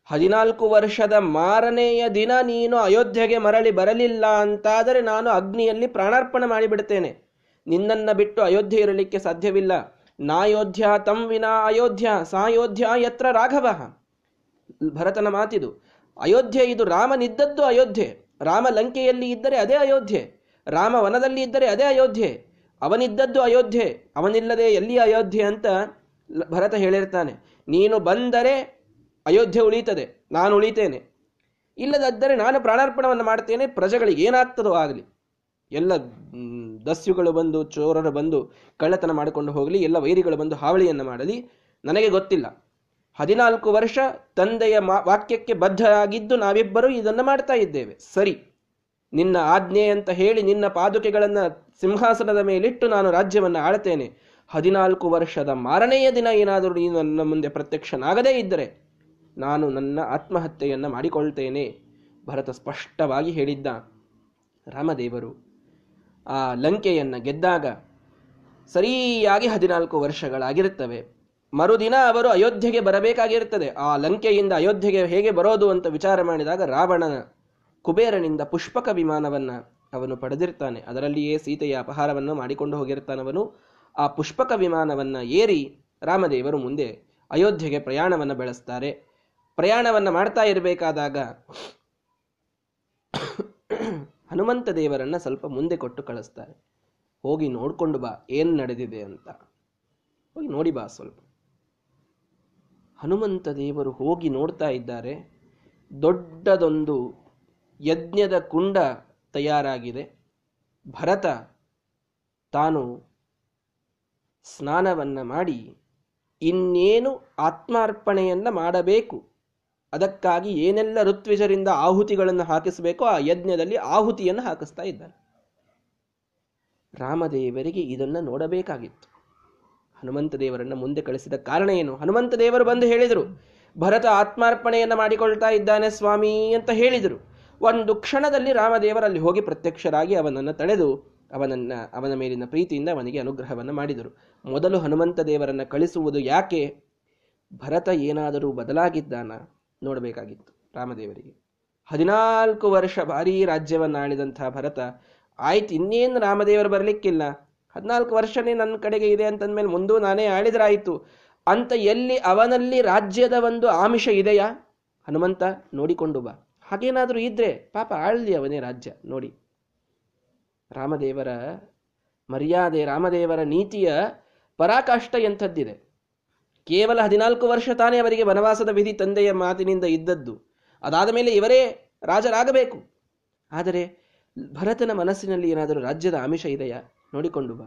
ಹದಿನಾಲ್ಕು ವರ್ಷದ ಮಾರನೆಯ ದಿನ ನೀನು ಅಯೋಧ್ಯೆಗೆ ಮರಳಿ ಬರಲಿಲ್ಲ ಅಂತಾದರೆ ನಾನು ಅಗ್ನಿಯಲ್ಲಿ ಪ್ರಾಣಾರ್ಪಣೆ ಮಾಡಿಬಿಡ್ತೇನೆ. ನಿನ್ನನ್ನು ಬಿಟ್ಟು ಅಯೋಧ್ಯೆ ಇರಲಿಕ್ಕೆ ಸಾಧ್ಯವಿಲ್ಲ. ನಾಯೋಧ್ಯ ತಂ ವಿನಾ ಅಯೋಧ್ಯ, ಸಾಯೋಧ್ಯ ಯತ್ರ ರಾಘವ. ಭರತನ ಮಾತಿದು, ಅಯೋಧ್ಯೆ ಇದು ರಾಮನಿದ್ದದ್ದು ಅಯೋಧ್ಯೆ ರಾಮ ಲಂಕೆಯಲ್ಲಿ ಇದ್ದರೆ ಅದೇ ಅಯೋಧ್ಯೆ ರಾಮ ವನದಲ್ಲಿ ಇದ್ದರೆ ಅದೇ ಅಯೋಧ್ಯೆ, ಅವನಿದ್ದದ್ದು ಅಯೋಧ್ಯೆ, ಅವನಿಲ್ಲದೆ ಎಲ್ಲಿ ಅಯೋಧ್ಯೆ ಅಂತ ಭರತ ಹೇಳಿರ್ತಾನೆ. ನೀನು ಬಂದರೆ ಅಯೋಧ್ಯೆ ಉಳಿತದೆ, ನಾನು ಉಳಿತೇನೆ. ಇಲ್ಲದಿದ್ದರೆ ನಾನು ಪ್ರಾಣಾರ್ಪಣವನ್ನು ಮಾಡ್ತೇನೆ, ಪ್ರಜೆಗಳಿಗೆ ಏನಾಗ್ತದೋ ಆಗಲಿ. ಎಲ್ಲ ದಸ್ಯುಗಳು ಬಂದು, ಚೋರರು ಬಂದು ಕಳ್ಳತನ ಮಾಡಿಕೊಂಡು ಹೋಗಲಿ, ಎಲ್ಲ ವೈರಿಗಳು ಬಂದು ಹಾವಳಿಯನ್ನು ಮಾಡಲಿ, ನನಗೆ ಗೊತ್ತಿಲ್ಲ. ಹದಿನಾಲ್ಕು ವರ್ಷ ತಂದೆಯ ವಾಕ್ಯಕ್ಕೆ ಬದ್ಧರಾಗಿದ್ದು ನಾವಿಬ್ಬರೂ ಇದನ್ನು ಮಾಡ್ತಾ ಇದ್ದೇವೆ. ಸರಿ, ನಿನ್ನ ಆಜ್ಞೆ ಅಂತ ಹೇಳಿ ನಿನ್ನ ಪಾದುಕೆಗಳನ್ನು ಸಿಂಹಾಸನದ ಮೇಲಿಟ್ಟು ನಾನು ರಾಜ್ಯವನ್ನು ಆಳ್ತೇನೆ ಹದಿನಾಲ್ಕು ವರ್ಷದ ಮಾರನೆಯ ದಿನ ಏನಾದರೂ ನೀನು ನನ್ನ ಮುಂದೆ ಪ್ರತ್ಯಕ್ಷನಾಗದೇ ಇದ್ದರೆ ನಾನು ನನ್ನ ಆತ್ಮಹತ್ಯೆಯನ್ನು ಮಾಡಿಕೊಳ್ತೇನೆ. ಭರತ ಸ್ಪಷ್ಟವಾಗಿ ಹೇಳಿದ್ದ, ರಾಮದೇವರು ಆ ಲಂಕೆಯನ್ನು ಗೆದ್ದಾಗ ಸರಿಯಾಗಿ ಹದಿನಾಲ್ಕು ವರ್ಷಗಳಾಗಿರುತ್ತವೆ. ಮರುದಿನ ಅವರು ಅಯೋಧ್ಯೆಗೆ ಬರಬೇಕಾಗಿರುತ್ತದೆ. ಆ ಲಂಕೆಯಿಂದ ಅಯೋಧ್ಯೆಗೆ ಹೇಗೆ ಬರೋದು ಅಂತ ವಿಚಾರ ಮಾಡಿದಾಗ ರಾವಣನ ಕುಬೇರನಿಂದ ಪುಷ್ಪಕ ವಿಮಾನವನ್ನು ಅವನು ಪಡೆದಿರ್ತಾನೆ. ಅದರಲ್ಲಿಯೇ ಸೀತೆಯ ಅಪಹಾರವನ್ನು ಮಾಡಿಕೊಂಡು ಹೋಗಿರ್ತಾನವನು ಆ ಪುಷ್ಪಕ ವಿಮಾನವನ್ನು ಏರಿ ರಾಮದೇವರು ಮುಂದೆ ಅಯೋಧ್ಯೆಗೆ ಪ್ರಯಾಣವನ್ನು ಬೆಳೆಸ್ತಾರೆ. ಪ್ರಯಾಣವನ್ನು ಮಾಡ್ತಾ ಇರಬೇಕಾದಾಗ ಹನುಮಂತ ದೇವರನ್ನ ಸ್ವಲ್ಪ ಮುಂದೆ ಕೊಟ್ಟು ಕಳಿಸ್ತಾರೆ. ಹೋಗಿ ನೋಡ್ಕೊಂಡು ಬಾ, ಏನ್ ನಡೆದಿದೆ ಅಂತ. ಹೋಗಿ ನೋಡಿ ಬಾ ಸ್ವಲ್ಪ. ಹನುಮಂತ ದೇವರು ಹೋಗಿ ನೋಡ್ತಾ ಇದ್ದಾರೆ. ದೊಡ್ಡದೊಂದು ಯಜ್ಞದ ಕುಂಡ ತಯಾರಾಗಿದೆ. ಭರತ ತಾನು ಸ್ನಾನವನ್ನ ಮಾಡಿ ಇನ್ನೇನು ಆತ್ಮಾರ್ಪಣೆಯನ್ನ ಮಾಡಬೇಕು? ಅದಕ್ಕಾಗಿ ಏನೆಲ್ಲ ಋತ್ವಿಜರಿಂದ ಆಹುತಿಗಳನ್ನು ಹಾಕಿಸಬೇಕೋ ಆ ಯಜ್ಞದಲ್ಲಿ ಆಹುತಿಯನ್ನು ಹಾಕಿಸ್ತಾ ಇದ್ದಾನೆ. ರಾಮದೇವರಿಗೆ ಇದನ್ನು ನೋಡಬೇಕಾಗಿತ್ತು. ಹನುಮಂತ ದೇವರನ್ನ ಮುಂದೆ ಕಳಿಸಿದ ಕಾರಣ ಏನು? ಹನುಮಂತ ದೇವರು ಬಂದು ಹೇಳಿದರು, ಭರತ ಆತ್ಮಾರ್ಪಣೆಯನ್ನು ಮಾಡಿಕೊಳ್ತಾ ಇದ್ದಾನೆ ಸ್ವಾಮಿ ಅಂತ ಹೇಳಿದರು. ಒಂದು ಕ್ಷಣದಲ್ಲಿ ರಾಮದೇವರಲ್ಲಿ ಹೋಗಿ ಪ್ರತ್ಯಕ್ಷರಾಗಿ ಅವನನ್ನು ತಡೆದು ಅವನನ್ನ, ಅವನ ಮೇಲಿನ ಪ್ರೀತಿಯಿಂದ ಅವನಿಗೆ ಅನುಗ್ರಹವನ್ನು ಮಾಡಿದರು. ಮೊದಲು ಹನುಮಂತ ದೇವರನ್ನು ಕಳಿಸುವುದು ಯಾಕೆ? ಭರತ ಏನಾದರೂ ಬದಲಾಗಿದ್ದಾನ? ನೋಡಬೇಕಾಗಿತ್ತು ರಾಮದೇವರಿಗೆ. ಹದಿನಾಲ್ಕು ವರ್ಷ ಭಾರೀ ರಾಜ್ಯವನ್ನು ಆಳಿದಂಥ ಭರತ, ಆಯ್ತು, ಇನ್ನೇನು ರಾಮದೇವರು ಬರಲಿಕ್ಕಿಲ್ಲ? ಹದಿನಾಲ್ಕು ವರ್ಷನೇ ನನ್ನ ಕಡೆಗೆ ಇದೆ ಅಂತಂದ್ಮೇಲೆ ಮುಂದೂ ನಾನೇ ಆಳಿದ್ರಾಯಿತು. ಅಂತ ಎಲ್ಲಿ ಅವನಲ್ಲಿ ರಾಜ್ಯದ ಒಂದು ಆಮಿಷ ಇದೆಯಾ? ಹನುಮಂತ, ನೋಡಿಕೊಂಡು ಬಾ. ಹಾಗೇನಾದರೂ ಇದ್ರೆ ಪಾಪ ಆಳ್ಲಿ ಅವನೇ ರಾಜ್ಯ, ನೋಡಿ. ರಾಮದೇವರ, ಮರ್ಯಾದೆ ರಾಮದೇವರ ನೀತಿಯ ಪರಾಕಾಷ್ಠ ಎಂಥದ್ದಿದೆ ಕೇವಲ ಹದಿನಾಲ್ಕು ವರ್ಷ ತಾನೇ ಅವರಿಗೆ ವನವಾಸದ ವಿಧಿ ತಂದೆಯ ಮಾತಿನಿಂದ ಇದ್ದದ್ದು. ಅದಾದ ಮೇಲೆ ಇವರೇ ರಾಜರಾಗಬೇಕು. ಆದರೆ ಭರತನ ಮನಸ್ಸಿನಲ್ಲಿ ಏನಾದರೂ ರಾಜ್ಯದ ಆಮಿಷ ಇದೆಯಾ? ನೋಡಿಕೊಂಡು ಬಾ.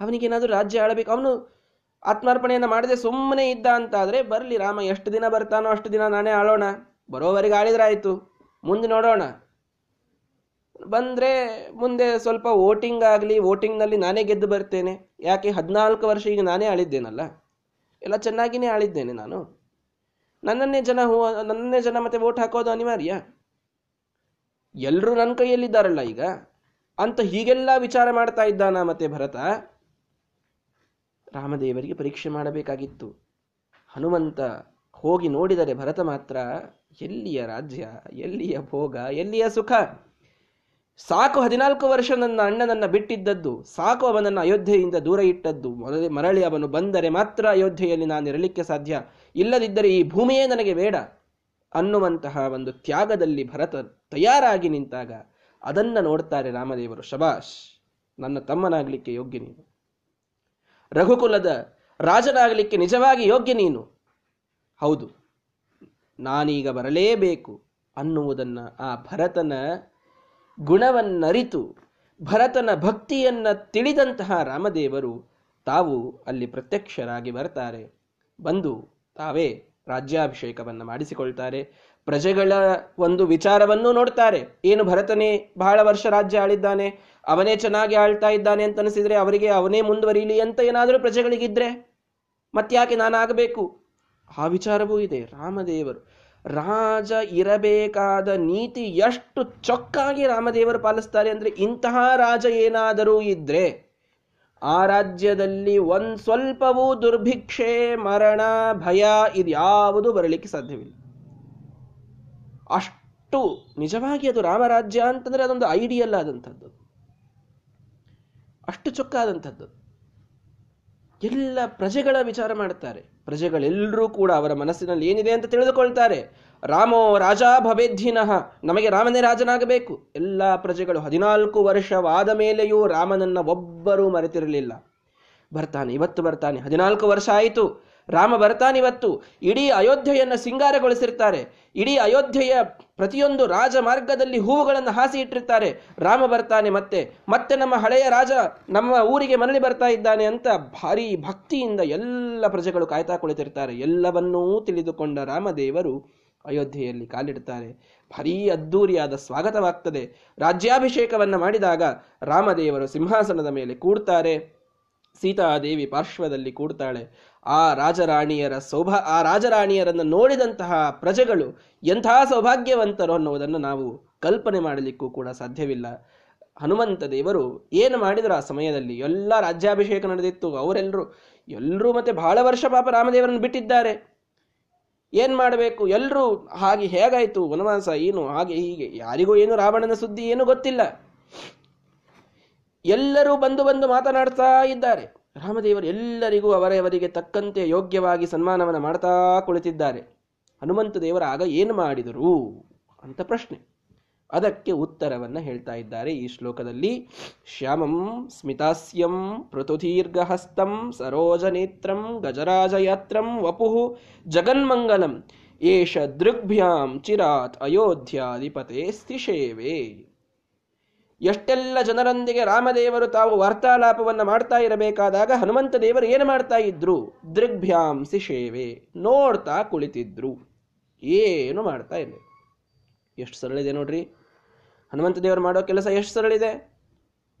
ಅವನಿಗೇನಾದರೂ ರಾಜ್ಯ ಆಳಬೇಕು? ಅವನು ಆತ್ಮಾರ್ಪಣೆಯನ್ನು ಮಾಡದೆ ಸುಮ್ಮನೆ ಇದ್ದ ಅಂತಾದರೆ, ಬರಲಿ ರಾಮ, ಎಷ್ಟು ದಿನ ಬರ್ತಾನೋ ಅಷ್ಟು ದಿನ ನಾನೇ ಆಳೋಣ. ಬರೋವರೆಗೆ ಆಳಿದ್ರಾಯಿತು. ಮುಂದೆ ನೋಡೋಣ. ಬಂದರೆ ಮುಂದೆ ಸ್ವಲ್ಪ ವೋಟಿಂಗ್ ಆಗಲಿ, ವೋಟಿಂಗ್ನಲ್ಲಿ ನಾನೇ ಗೆದ್ದು ಬರ್ತೇನೆ. ಯಾಕೆ ಹದಿನಾಲ್ಕು ವರ್ಷ ಈಗ ನಾನೇ ಆಳಿದ್ದೇನಲ್ಲ? ಎಲ್ಲ ಚೆನ್ನಾಗಿನೇ ಆಳಿದ್ದೇನೆ ನಾನು. ನನ್ನನ್ನೇ ಜನ ಹೋ, ನನ್ನನ್ನೇ ಜನ ಮತ್ತೆ ವೋಟ್ ಹಾಕೋದು ಅನಿವಾರ್ಯ? ಎಲ್ಲರೂ ನನ್ನ ಕೈಯಲ್ಲಿದ್ದಾರಲ್ಲ ಈಗ? ಅಂತ ಹೀಗೆಲ್ಲ ವಿಚಾರ ಮಾಡ್ತಾ ಇದ್ದಾನ ಮತ್ತೆ ಭರತ? ರಾಮದೇವರಿಗೆ ಪರೀಕ್ಷೆ ಮಾಡಬೇಕಾಗಿತ್ತು. ಹನುಮಂತ ಹೋಗಿ ನೋಡಿದರೆ ಭರತ ಮಾತ್ರ ಎಲ್ಲಿಯ ರಾಜ್ಯ, ಎಲ್ಲಿಯ ಭೋಗ, ಎಲ್ಲಿಯ ಸುಖ? ಸಾಕು ಹದಿನಾಲ್ಕು ವರ್ಷ ನನ್ನ ಅಣ್ಣನನ್ನು ಬಿಟ್ಟಿದ್ದದ್ದು, ಸಾಕು ಅವನನ್ನು ಅಯೋಧ್ಯೆಯಿಂದ ದೂರ ಇಟ್ಟದ್ದು. ಮರಳಿ ಅವನು ಬಂದರೆ ಮಾತ್ರ ಅಯೋಧ್ಯೆಯಲ್ಲಿ ನಾನು ಇರಲಿಕ್ಕೆ ಸಾಧ್ಯ. ಇಲ್ಲದಿದ್ದರೆ ಈ ಭೂಮಿಯೇ ನನಗೆ ಬೇಡ. ಅನ್ನುವಂತಹ ಒಂದು ತ್ಯಾಗದಲ್ಲಿ ಭರತ ತಯಾರಾಗಿ ನಿಂತಾಗ ಅದನ್ನ ನೋಡ್ತಾರೆ ರಾಮದೇವರು. ಶಬಾಷ್, ನನ್ನ ತಮ್ಮನಾಗಲಿಕ್ಕೆ ಯೋಗ್ಯ ನೀನು. ರಘುಕುಲದ ರಾಜನಾಗಲಿಕ್ಕೆ ನಿಜವಾಗಿ ಯೋಗ್ಯ ನೀನು. ಹೌದು, ನಾನೀಗ ಬರಲೇಬೇಕು ಅನ್ನುವುದನ್ನು ಆ ಭರತನ ಗುಣವನ್ನರಿತು. ಭರತನ ಭಕ್ತಿಯನ್ನ ತಿಳಿದಂತಹ ರಾಮದೇವರು ತಾವು ಅಲ್ಲಿ ಪ್ರತ್ಯಕ್ಷರಾಗಿ ಬರ್ತಾರೆ ಬಂದು ತಾವೇ ರಾಜ್ಯಾಭಿಷೇಕವನ್ನು ಮಾಡಿಸಿಕೊಳ್ತಾರೆ. ಪ್ರಜೆಗಳ ಒಂದು ವಿಚಾರವನ್ನು ನೋಡ್ತಾರೆ. ಏನು ಭರತನೇ ಬಹಳ ವರ್ಷ ರಾಜ್ಯ ಆಳಿದ್ದಾನೆ, ಅವನೇ ಚೆನ್ನಾಗಿ ಆಳ್ತಾ ಇದ್ದಾನೆ ಅಂತ ಅನಿಸಿದ್ರೆ ಅವರಿಗೆ ಅವನೇ ಮುಂದುವರಿಯಲಿ ಅಂತ ಏನಾದರೂ ಪ್ರಜೆಗಳಿಗಿದ್ರೆ ಮತ್ತ್ಯಾಕೆ ನಾನಾಗಬೇಕು? ಆ ವಿಚಾರವೂ ಇದೆ. ರಾಮದೇವರು ರಾಜ ಇರಬೇಕಾದ ನೀತಿ ಎಷ್ಟು ಚೊಕ್ಕಾಗಿ ರಾಮದೇವರು ಪಾಲಿಸ್ತಾರೆ ಅಂದರೆ ಇಂತಹ ರಾಜ ಏನಾದರೂ ಇದ್ರೆ ಆ ರಾಜ್ಯದಲ್ಲಿ ಒಂದು ಸ್ವಲ್ಪವೂ ದುರ್ಭಿಕ್ಷೆ, ಮರಣ, ಭಯ ಇದ್ಯಾವುದು ಬರಲಿಕ್ಕೆ ಸಾಧ್ಯವಿಲ್ಲ. ಅಷ್ಟು ನಿಜವಾಗಿ ಅದು ರಾಮರಾಜ್ಯ ಅಂತಂದ್ರೆ ಅದೊಂದು ಐಡಿಯಲ್ ಆದಂಥದ್ದು ಅಷ್ಟು ಚೊಕ್ಕಾದಂಥದ್ದು ಎಲ್ಲ ಪ್ರಜೆಗಳ ವಿಚಾರ ಮಾಡುತ್ತಾರೆ. ಪ್ರಜೆಗಳೆಲ್ಲರೂ ಕೂಡ ಅವರ ಮನಸ್ಸಿನಲ್ಲಿ ಏನಿದೆ ಅಂತ ತಿಳಿದುಕೊಳ್ತಾರೆ. ರಾಮೋ ರಾಜ ಭವೇದ್ಧಿನಃ, ನಮಗೆ ರಾಮನೇ ರಾಜನಾಗಬೇಕು. ಎಲ್ಲ ಪ್ರಜೆಗಳು ಹದಿನಾಲ್ಕು ವರ್ಷವಾದ ಮೇಲೆಯೂ ರಾಮನನ್ನ ಒಬ್ಬರೂ ಮರೆತಿರಲಿಲ್ಲ. ಬರ್ತಾನೆ, ಇವತ್ತು ಬರ್ತಾನೆ, ಹದಿನಾಲ್ಕು ವರ್ಷ ಆಯಿತು. ರಾಮ ಬರ್ತಾನಿವತ್ತು ಇಡೀ ಅಯೋಧ್ಯೆಯನ್ನು ಸಿಂಗಾರಗೊಳಿಸಿರ್ತಾರೆ. ಇಡೀ ಅಯೋಧ್ಯೆಯ ಪ್ರತಿಯೊಂದು ರಾಜ ಮಾರ್ಗದಲ್ಲಿ ಹೂವುಗಳನ್ನು ಹಾಸಿ ಇಟ್ಟಿರ್ತಾರೆ. ರಾಮ ಬರ್ತಾನೆ ಮತ್ತೆ ಮತ್ತೆ ನಮ್ಮ ಹಳೆಯ ರಾಜ ನಮ್ಮ ಊರಿಗೆ ಮರಳಿ ಬರ್ತಾ ಇದ್ದಾನೆ ಅಂತ ಭಾರಿ ಭಕ್ತಿಯಿಂದ ಎಲ್ಲ ಪ್ರಜೆಗಳು ಕಾಯ್ತಾ ಕುಳಿತಿರ್ತಾರೆ. ಎಲ್ಲವನ್ನೂ ತಿಳಿದುಕೊಂಡ ರಾಮದೇವರು ಅಯೋಧ್ಯೆಯಲ್ಲಿ ಕಾಲಿಡ್ತಾರೆ. ಭಾರೀ ಅದ್ದೂರಿಯಾದ ಸ್ವಾಗತವಾಗ್ತದೆ. ರಾಜ್ಯಾಭಿಷೇಕವನ್ನು ಮಾಡಿದಾಗ ರಾಮದೇವರು ಸಿಂಹಾಸನದ ಮೇಲೆ ಕೂಡ್ತಾರೆ. ಸೀತಾದೇವಿ ಪಾರ್ಶ್ವದಲ್ಲಿ ಕೂಡ್ತಾಳೆ. ಆ ರಾಜರಾಣಿಯರ ಸೌಭಾ, ಆ ರಾಜರಾಣಿಯರನ್ನು ನೋಡಿದಂತಹ ಪ್ರಜೆಗಳು ಎಂಥ ಸೌಭಾಗ್ಯವಂತರು ಅನ್ನುವುದನ್ನು ನಾವು ಕಲ್ಪನೆ ಮಾಡಲಿಕ್ಕೂ ಕೂಡ ಸಾಧ್ಯವಿಲ್ಲ. ಹನುಮಂತ ದೇವರು ಏನು ಮಾಡಿದರು ಆ ಸಮಯದಲ್ಲಿ? ಎಲ್ಲ ರಾಜ್ಯಾಭಿಷೇಕ ನಡೆದಿತ್ತು ಅವರೆಲ್ಲರೂ ಎಲ್ಲರೂ ಮತ್ತೆ ಬಹಳ ವರ್ಷ ಪಾಪ ರಾಮದೇವರನ್ನು ಬಿಟ್ಟಿದ್ದಾರೆ. ಏನು ಮಾಡಬೇಕು? ಎಲ್ಲರೂ ಹಾಗೆ ಹೇಗಾಯಿತು? ವನವಾಸ ಏನು? ಹಾಗೆ ಹೀಗೆ, ಯಾರಿಗೂ ಏನು ರಾವಣನ ಸುದ್ದಿ ಏನು ಗೊತ್ತಿಲ್ಲ. ಎಲ್ಲರೂ ಬಂದು ಬಂದು ಮಾತನಾಡ್ತಾ ಇದ್ದಾರೆ. ರಾಮದೇವರು ಎಲ್ಲರಿಗೂ ಅವರವರಿಗೆ ತಕ್ಕಂತೆ ಯೋಗ್ಯವಾಗಿ ಸನ್ಮಾನವನ್ನು ಮಾಡ್ತಾ ಕುಳಿತಿದ್ದಾರೆ. ಹನುಮಂತ ದೇವರ ಆಗ ಏನು ಮಾಡಿದರು? ಅಂತ ಪ್ರಶ್ನೆ. ಅದಕ್ಕೆ ಉತ್ತರವನ್ನು ಹೇಳ್ತಾ ಇದ್ದಾರೆ ಈ ಶ್ಲೋಕದಲ್ಲಿ. ಶ್ಯಾಮಂ ಸ್ಮಿತಾಸ್ಯಂ ಪೃಥುದೀರ್ಘಹಸ್ತಂ ಸರೋಜನೇತ್ರಂ ಗಜರಾಜಯಾತ್ರಂ ವಪುಹು ಜಗನ್ಮಂಗಲಂ ಏಷ ದೃಗ್ಭ್ಯಾಂ ಚಿರಾತ್ ಅಯೋಧ್ಯಾಧಿಪತೆ ಸ್ಥಿಷೇವೆ ಎಷ್ಟೆಲ್ಲ ಜನರೊಂದಿಗೆ ರಾಮದೇವರು ತಾವು ವಾರ್ತಾಲಾಪವನ್ನು ಮಾಡ್ತಾ ಇರಬೇಕಾದಾಗ ಹನುಮಂತ ದೇವರು ಏನು ಮಾಡ್ತಾ ಇದ್ರು? ದೃಗ್ಭ್ಯಾಂಸಿ ಸೇವೆ. ನೋಡ್ತಾ ಕುಳಿತಿದ್ರು. ಏನು ಮಾಡ್ತಾ ಇಲ್ಲ. ಎಷ್ಟು ಸರಳಿದೆ ನೋಡ್ರಿ. ಹನುಮಂತ ದೇವರು ಮಾಡೋ ಕೆಲಸ ಎಷ್ಟು ಸರಳಿದೆ?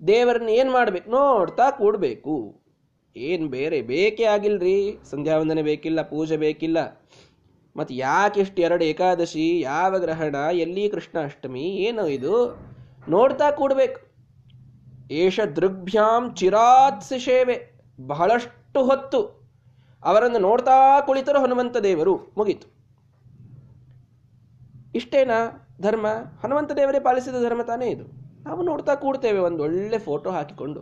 ದೇವರನ್ನ ಏನು ಮಾಡ್ಬೇಕು? ನೋಡ್ತಾ ಕೂಡಬೇಕು. ಏನು ಬೇರೆ ಬೇಕೇ ಆಗಿಲ್ರಿ. ಸಂಧ್ಯಾವಂದನೆ ಬೇಕಿಲ್ಲ, ಪೂಜೆ ಬೇಕಿಲ್ಲ. ಮತ್ತು ಯಾಕೆಷ್ಟು ಎರಡು ಏಕಾದಶಿ, ಯಾವ ಗ್ರಹಣ, ಎಲ್ಲಿ ಕೃಷ್ಣಾಷ್ಟಮಿ, ಏನು ಇದು? ನೋಡ್ತಾ ಕೂಡಬೇಕು. ಏಷ ದೃಗ್ಭ್ಯಾಂ ಚಿರಾತ್ ಸೇವೆ ಬಹಳಷ್ಟು ಹೊತ್ತು ಅವರನ್ನು ನೋಡ್ತಾ ಕುಳಿತರು ಹನುಮಂತ ದೇವರು ಮುಗೀತು. ಇಷ್ಟೇನಾ? ಧರ್ಮ? ಹನುಮಂತ ದೇವರೇ ಪಾಲಿಸಿದ ಧರ್ಮ ತಾನೇ ಇದು. ನಾವು ನೋಡ್ತಾ ಕೂಡ್ತೇವೆ. ಒಂದು ಒಳ್ಳೆ ಫೋಟೋ ಹಾಕಿಕೊಂಡು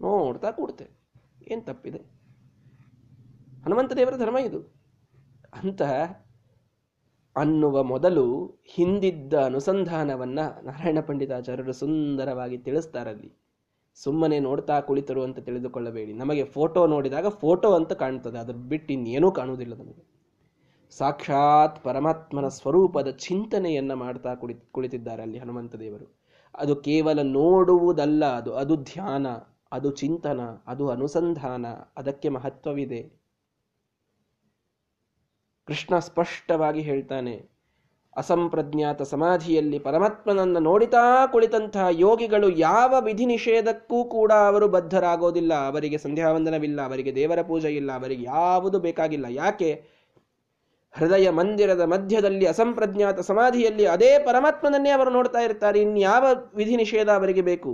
ನೋಡ್ತಾ ಕೂಡ್ತೇವೆ. ಏನು ತಪ್ಪಿದೆ? ಹನುಮಂತ ದೇವರ ಧರ್ಮ ಇದು. ಅಂತ ಅನ್ನುವ ಮೊದಲು ಹಿಂದಿದ್ದ ಅನುಸಂಧಾನವನ್ನು ನಾರಾಯಣ ಪಂಡಿತಾಚಾರ್ಯರು ಸುಂದರವಾಗಿ ತಿಳಿಸ್ತಾರಲ್ಲಿ ಸುಮ್ಮನೆ ನೋಡ್ತಾ ಕುಳಿತರು ಅಂತ ತಿಳಿದುಕೊಳ್ಳಬೇಡಿ. ನಮಗೆ ಫೋಟೋ ನೋಡಿದಾಗ ಫೋಟೋ ಅಂತ ಕಾಣ್ತದೆ. ಅದ್ರ ಬಿಟ್ಟು ಇನ್ನೇನೂ ಕಾಣುವುದಿಲ್ಲ ನಮಗೆ. ಸಾಕ್ಷಾತ್ ಪರಮಾತ್ಮನ ಸ್ವರೂಪದ ಚಿಂತನೆಯನ್ನು ಮಾಡ್ತಾ ಕುಳಿ, ಕುಳಿತಿದ್ದಾರೆ ಅಲ್ಲಿ ಹನುಮಂತ ದೇವರು. ಅದು ಕೇವಲ ನೋಡುವುದಲ್ಲ, ಅದು ಅದು ಧ್ಯಾನ, ಅದು ಚಿಂತನ, ಅದು ಅನುಸಂಧಾನ, ಅದಕ್ಕೆ ಮಹತ್ವವಿದೆ. ಕೃಷ್ಣ ಸ್ಪಷ್ಟವಾಗಿ ಹೇಳ್ತಾನೆ, ಅಸಂಪ್ರಜ್ಞಾತ ಸಮಾಧಿಯಲ್ಲಿ ಪರಮಾತ್ಮನನ್ನು ನೋಡಿತಾ ಕುಳಿತಂತಹ ಯೋಗಿಗಳು ಯಾವ ವಿಧಿ ನಿಷೇಧಕ್ಕೂ ಕೂಡ ಅವರು ಬದ್ಧರಾಗೋದಿಲ್ಲ. ಅವರಿಗೆ ಸಂಧ್ಯಾವಂದನವಿಲ್ಲ, ಅವರಿಗೆ ದೇವರ ಪೂಜೆ ಇಲ್ಲ, ಅವರಿಗೆ ಯಾವುದು ಬೇಕಾಗಿಲ್ಲ. ಯಾಕೆ? ಹೃದಯ ಮಂದಿರದ ಮಧ್ಯದಲ್ಲಿ ಅಸಂಪ್ರಜ್ಞಾತ ಸಮಾಧಿಯಲ್ಲಿ ಅದೇ ಪರಮಾತ್ಮನನ್ನೇ ಅವರು ನೋಡ್ತಾ ಇರ್ತಾರೆ. ಇನ್ಯಾವ ವಿಧಿ ನಿಷೇಧ ಅವರಿಗೆ ಬೇಕು?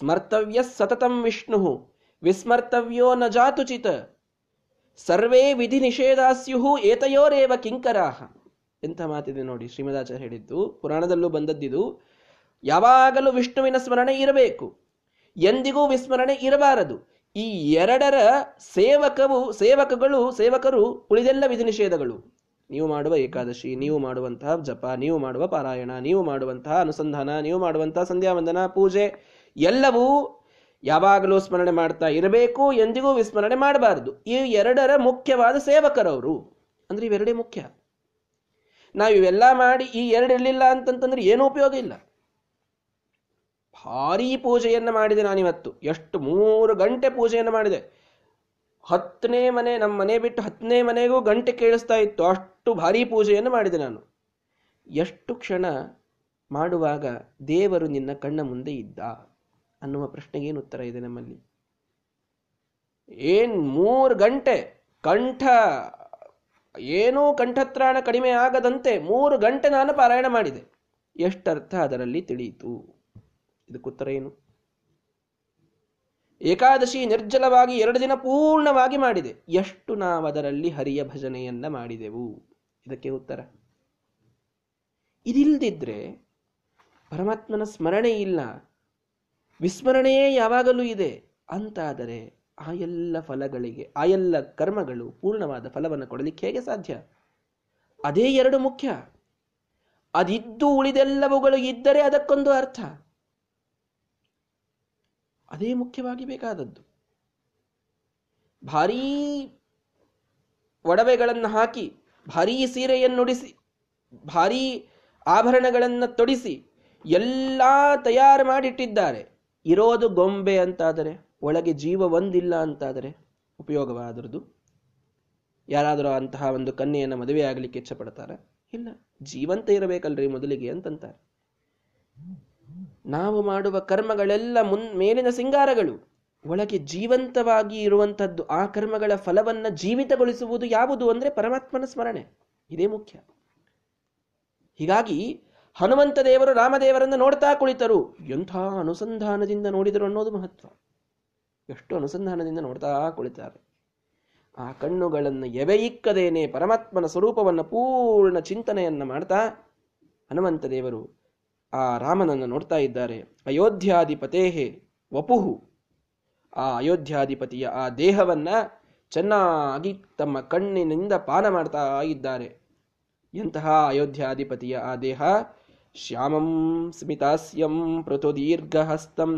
ಸ್ಮರ್ತವ್ಯ ಸತತಂ ವಿಷ್ಣು, ವಿಸ್ಮರ್ತವ್ಯೋ ನ ಜಾತುಚಿತ. ಸರ್ವೇ ವಿಧಿ ನಿಷೇಧಾಸ್ಯು ಏತಯೋರೇವ ಕಿಂಕರಾಹ. ಎಂಥ ಮಾತಿದೆ ನೋಡಿ, ಶ್ರೀಮದಾಚಾರ್ಯ ಹೇಳಿದ್ದು. ಪುರಾಣದಲ್ಲೂ ಬಂದದ್ದಿದು. ಯಾವಾಗಲೂ ವಿಷ್ಣುವಿನ ಸ್ಮರಣೆ ಇರಬೇಕು. ಎಂದಿಗೂ ವಿಸ್ಮರಣೆ ಇರಬಾರದು. ಈ ಎರಡರ ಸೇವಕವು, ಸೇವಕಗಳು, ಸೇವಕರು ಉಳಿದೆಲ್ಲ ವಿಧಿ ನಿಷೇಧಗಳು. ನೀವು ಮಾಡುವ ಏಕಾದಶಿ, ನೀವು ಮಾಡುವಂತಹ ಜಪ, ನೀವು ಮಾಡುವ ಪಾರಾಯಣ, ನೀವು ಮಾಡುವಂತಹ ಅನುಸಂಧಾನ, ನೀವು ಮಾಡುವಂತಹ ಸಂಧ್ಯಾವಂದನ, ಪೂಜೆ, ಎಲ್ಲವೂ ಯಾವಾಗಲೂ ಸ್ಮರಣೆ ಮಾಡ್ತಾ ಇರಬೇಕು, ಎಂದಿಗೂ ವಿಸ್ಮರಣೆ ಮಾಡಬಾರದು. ಈ ಎರಡರ ಮುಖ್ಯವಾದ ಸೇವಕರವರು ಅಂದ್ರೆ ಇವೆರಡೇ ಮುಖ್ಯ. ನಾವು ಇವೆಲ್ಲ ಮಾಡಿ ಈ ಎರಡು ಇರಲಿಲ್ಲ ಅಂತಂತಂದ್ರೆ ಏನೂ ಉಪಯೋಗ ಇಲ್ಲ. ಭಾರಿ ಪೂಜೆಯನ್ನು ಮಾಡಿದೆ ನಾನಿವತ್ತು. ಎಷ್ಟು ಮೂರು ಗಂಟೆ ಪೂಜೆಯನ್ನು ಮಾಡಿದೆ. ಹತ್ತನೇ ಮನೆ, ನಮ್ಮ ಮನೆ ಬಿಟ್ಟು ಹತ್ತನೇ ಮನೆಗೂ ಗಂಟೆ ಕೇಳಿಸ್ತಾ ಇತ್ತು. ಅಷ್ಟು ಭಾರಿ ಪೂಜೆಯನ್ನು ಮಾಡಿದೆ ನಾನು. ಎಷ್ಟು ಕ್ಷಣ ಮಾಡುವಾಗ ದೇವರು ನಿನ್ನ ಕಣ್ಣ ಮುಂದೆ ಇದ್ದ. ಅನ್ನುವ ಪ್ರಶ್ನೆಗೆ ಏನು ಉತ್ತರ ಇದೆ ನಮ್ಮಲ್ಲಿ? ಏನ್ ಮೂರು ಗಂಟೆ ಕಂಠ, ಏನೂ ಕಂಠತ್ರಾಣ ಕಡಿಮೆ ಆಗದಂತೆ ಮೂರು ಗಂಟೆ ನಾನು ಪಾರಾಯಣ ಮಾಡಿದೆ. ಎಷ್ಟರ್ಥ ಅದರಲ್ಲಿ ತಿಳಿಯಿತು? ಇದಕ್ಕುತ್ತರ ಏನು? ಏಕಾದಶಿ ನಿರ್ಜಲವಾಗಿ ಎರಡು ದಿನ ಪೂರ್ಣವಾಗಿ ಮಾಡಿದೆ. ಎಷ್ಟು ನಾವು ಅದರಲ್ಲಿ ಹರಿಯ ಭಜನೆಯನ್ನ ಮಾಡಿದೆವು? ಇದಕ್ಕೆ ಉತ್ತರ. ಇದಿಲ್ದಿದ್ರೆ ಪರಮಾತ್ಮನ ಸ್ಮರಣೆ ಇಲ್ಲ. ವಿಸ್ಮರಣೆಯೇ ಯಾವಾಗಲೂ ಇದೆ. ಅಂತಾದರೆ ಆ ಎಲ್ಲ ಫಲಗಳಿಗೆ, ಆ ಎಲ್ಲ ಕರ್ಮಗಳು ಪೂರ್ಣವಾದ ಫಲವನ್ನು ಕೊಡಲಿಕ್ಕೆ ಹೇಗೆ ಸಾಧ್ಯ? ಅದೇ ಎರಡು ಮುಖ್ಯ. ಅದಿದ್ದು ಉಳಿದೆಲ್ಲವುಗಳು ಇದ್ದರೆ ಅದಕ್ಕೊಂದು ಅರ್ಥ. ಅದೇ ಮುಖ್ಯವಾಗಿ ಬೇಕಾದದ್ದು. ಭಾರೀ ಒಡವೆಗಳನ್ನು ಹಾಕಿ, ಭಾರೀ ಸೀರೆಯನ್ನುಡಿಸಿ, ಭಾರೀ ಆಭರಣಗಳನ್ನು ತೊಡಿಸಿ, ಎಲ್ಲ ತಯಾರು ಮಾಡಿಟ್ಟಿದ್ದಾರೆ. ಇರೋದು ಗೊಂಬೆ ಅಂತಾದರೆ, ಒಳಗೆ ಜೀವ ಒಂದಿಲ್ಲ ಅಂತಾದರೆ ಉಪಯೋಗವಾದರದು. ಯಾರಾದರೂ ಅಂತಹ ಒಂದು ಕನ್ಯೆಯನ್ನು ಮದುವೆ ಆಗಲಿಕ್ಕೆ ಇಚ್ಛಪಡ್ತಾರೆ ಇಲ್ಲ, ಜೀವಂತ ಇರಬೇಕಲ್ರಿ ಮೊದಲಿಗೆ ಅಂತಂತಾರೆ. ನಾವು ಮಾಡುವ ಕರ್ಮಗಳೆಲ್ಲ ಮುನ್, ಮೇಲಿನ ಸಿಂಗಾರಗಳು. ಒಳಗೆ ಜೀವಂತವಾಗಿ ಇರುವಂಥದ್ದು ಆ ಕರ್ಮಗಳ ಫಲವನ್ನ ಜೀವಿತಗೊಳಿಸುವುದು ಯಾವುದು ಅಂದ್ರೆ ಪರಮಾತ್ಮನ ಸ್ಮರಣೆ. ಇದೇ ಮುಖ್ಯ. ಹೀಗಾಗಿ ಹನುಮಂತ ದೇವರು ರಾಮದೇವರನ್ನು ನೋಡ್ತಾ ಕುಳಿತರು. ಎಂಥ ಅನುಸಂಧಾನದಿಂದ ನೋಡಿದರು ಅನ್ನೋದು ಮಹತ್ವ. ಎಷ್ಟು ಅನುಸಂಧಾನದಿಂದ ನೋಡ್ತಾ ಕುಳಿತಾರೆ. ಆ ಕಣ್ಣುಗಳನ್ನು ಎವೆಯಿಕ್ಕದೇನೆ ಪರಮಾತ್ಮನ ಸ್ವರೂಪವನ್ನು ಪೂರ್ಣ ಚಿಂತನೆಯನ್ನು ಮಾಡ್ತಾ ಹನುಮಂತ ದೇವರು ಆ ರಾಮನನ್ನು ನೋಡ್ತಾ ಇದ್ದಾರೆ. ಅಯೋಧ್ಯಾಧಿಪತೇಹೇ ವಪುಹು. ಆ ಅಯೋಧ್ಯಾಧಿಪತಿಯ ಆ ದೇಹವನ್ನ ಚೆನ್ನಾಗಿ ತಮ್ಮ ಕಣ್ಣಿನಿಂದ ಪಾನ ಮಾಡ್ತಾ ಇದ್ದಾರೆ. ಎಂತಹ ಅಯೋಧ್ಯಾಧಿಪತಿಯ ಆ ದೇಹ? ಶ್ಯಾಮಂ ಸ್ಮಿತಾಸ್ಯಂ ಪೃಥುದೀರ್ಘಹಸ್ತಂ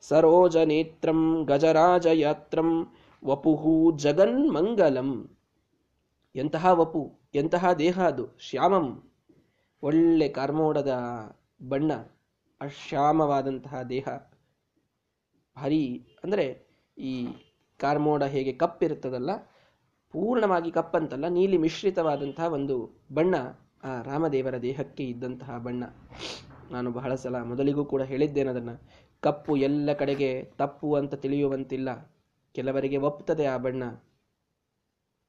ಸರೋಜನೇತ್ರಂ ಗಜರಾಜಯಾತ್ರಂ ವಪುಹು ಜಗನ್ಮಂಗಲಂ ಎಂತಹ ವಪು, ಎಂತಹ ದೇಹ ಅದು? ಶ್ಯಾಮಂ. ಒಳ್ಳೆ ಕಾರ್ಮೋಡದ ಬಣ್ಣ, ಅಶ್ಯಾಮವಾದಂತಹ ದೇಹ. ಭಾರಿ, ಅಂದರೆ ಈ ಕಾರ್ಮೋಡ ಹೇಗೆ ಕಪ್ಪಿರುತ್ತದಲ್ಲ, ಪೂರ್ಣವಾಗಿ ಕಪ್ಪಂತಲ್ಲ, ನೀಲಿ ಮಿಶ್ರಿತವಾದಂತಹ ಒಂದು ಬಣ್ಣ. ಆ ರಾಮದೇವರ ದೇಹಕ್ಕೆ ಇದ್ದಂತಹ ಬಣ್ಣ. ನಾನು ಬಹಳ ಸಲ ಮೊದಲಿಗೂ ಕೂಡ ಹೇಳಿದ್ದೇನೆ ಅದನ್ನು. ಕಪ್ಪು ಎಲ್ಲ ಕಡೆಗೆ ತಪ್ಪು ಅಂತ ತಿಳಿಯುವಂತಿಲ್ಲ. ಕೆಲವರಿಗೆ ಒಪ್ಪುತ್ತದೆ ಆ ಬಣ್ಣ.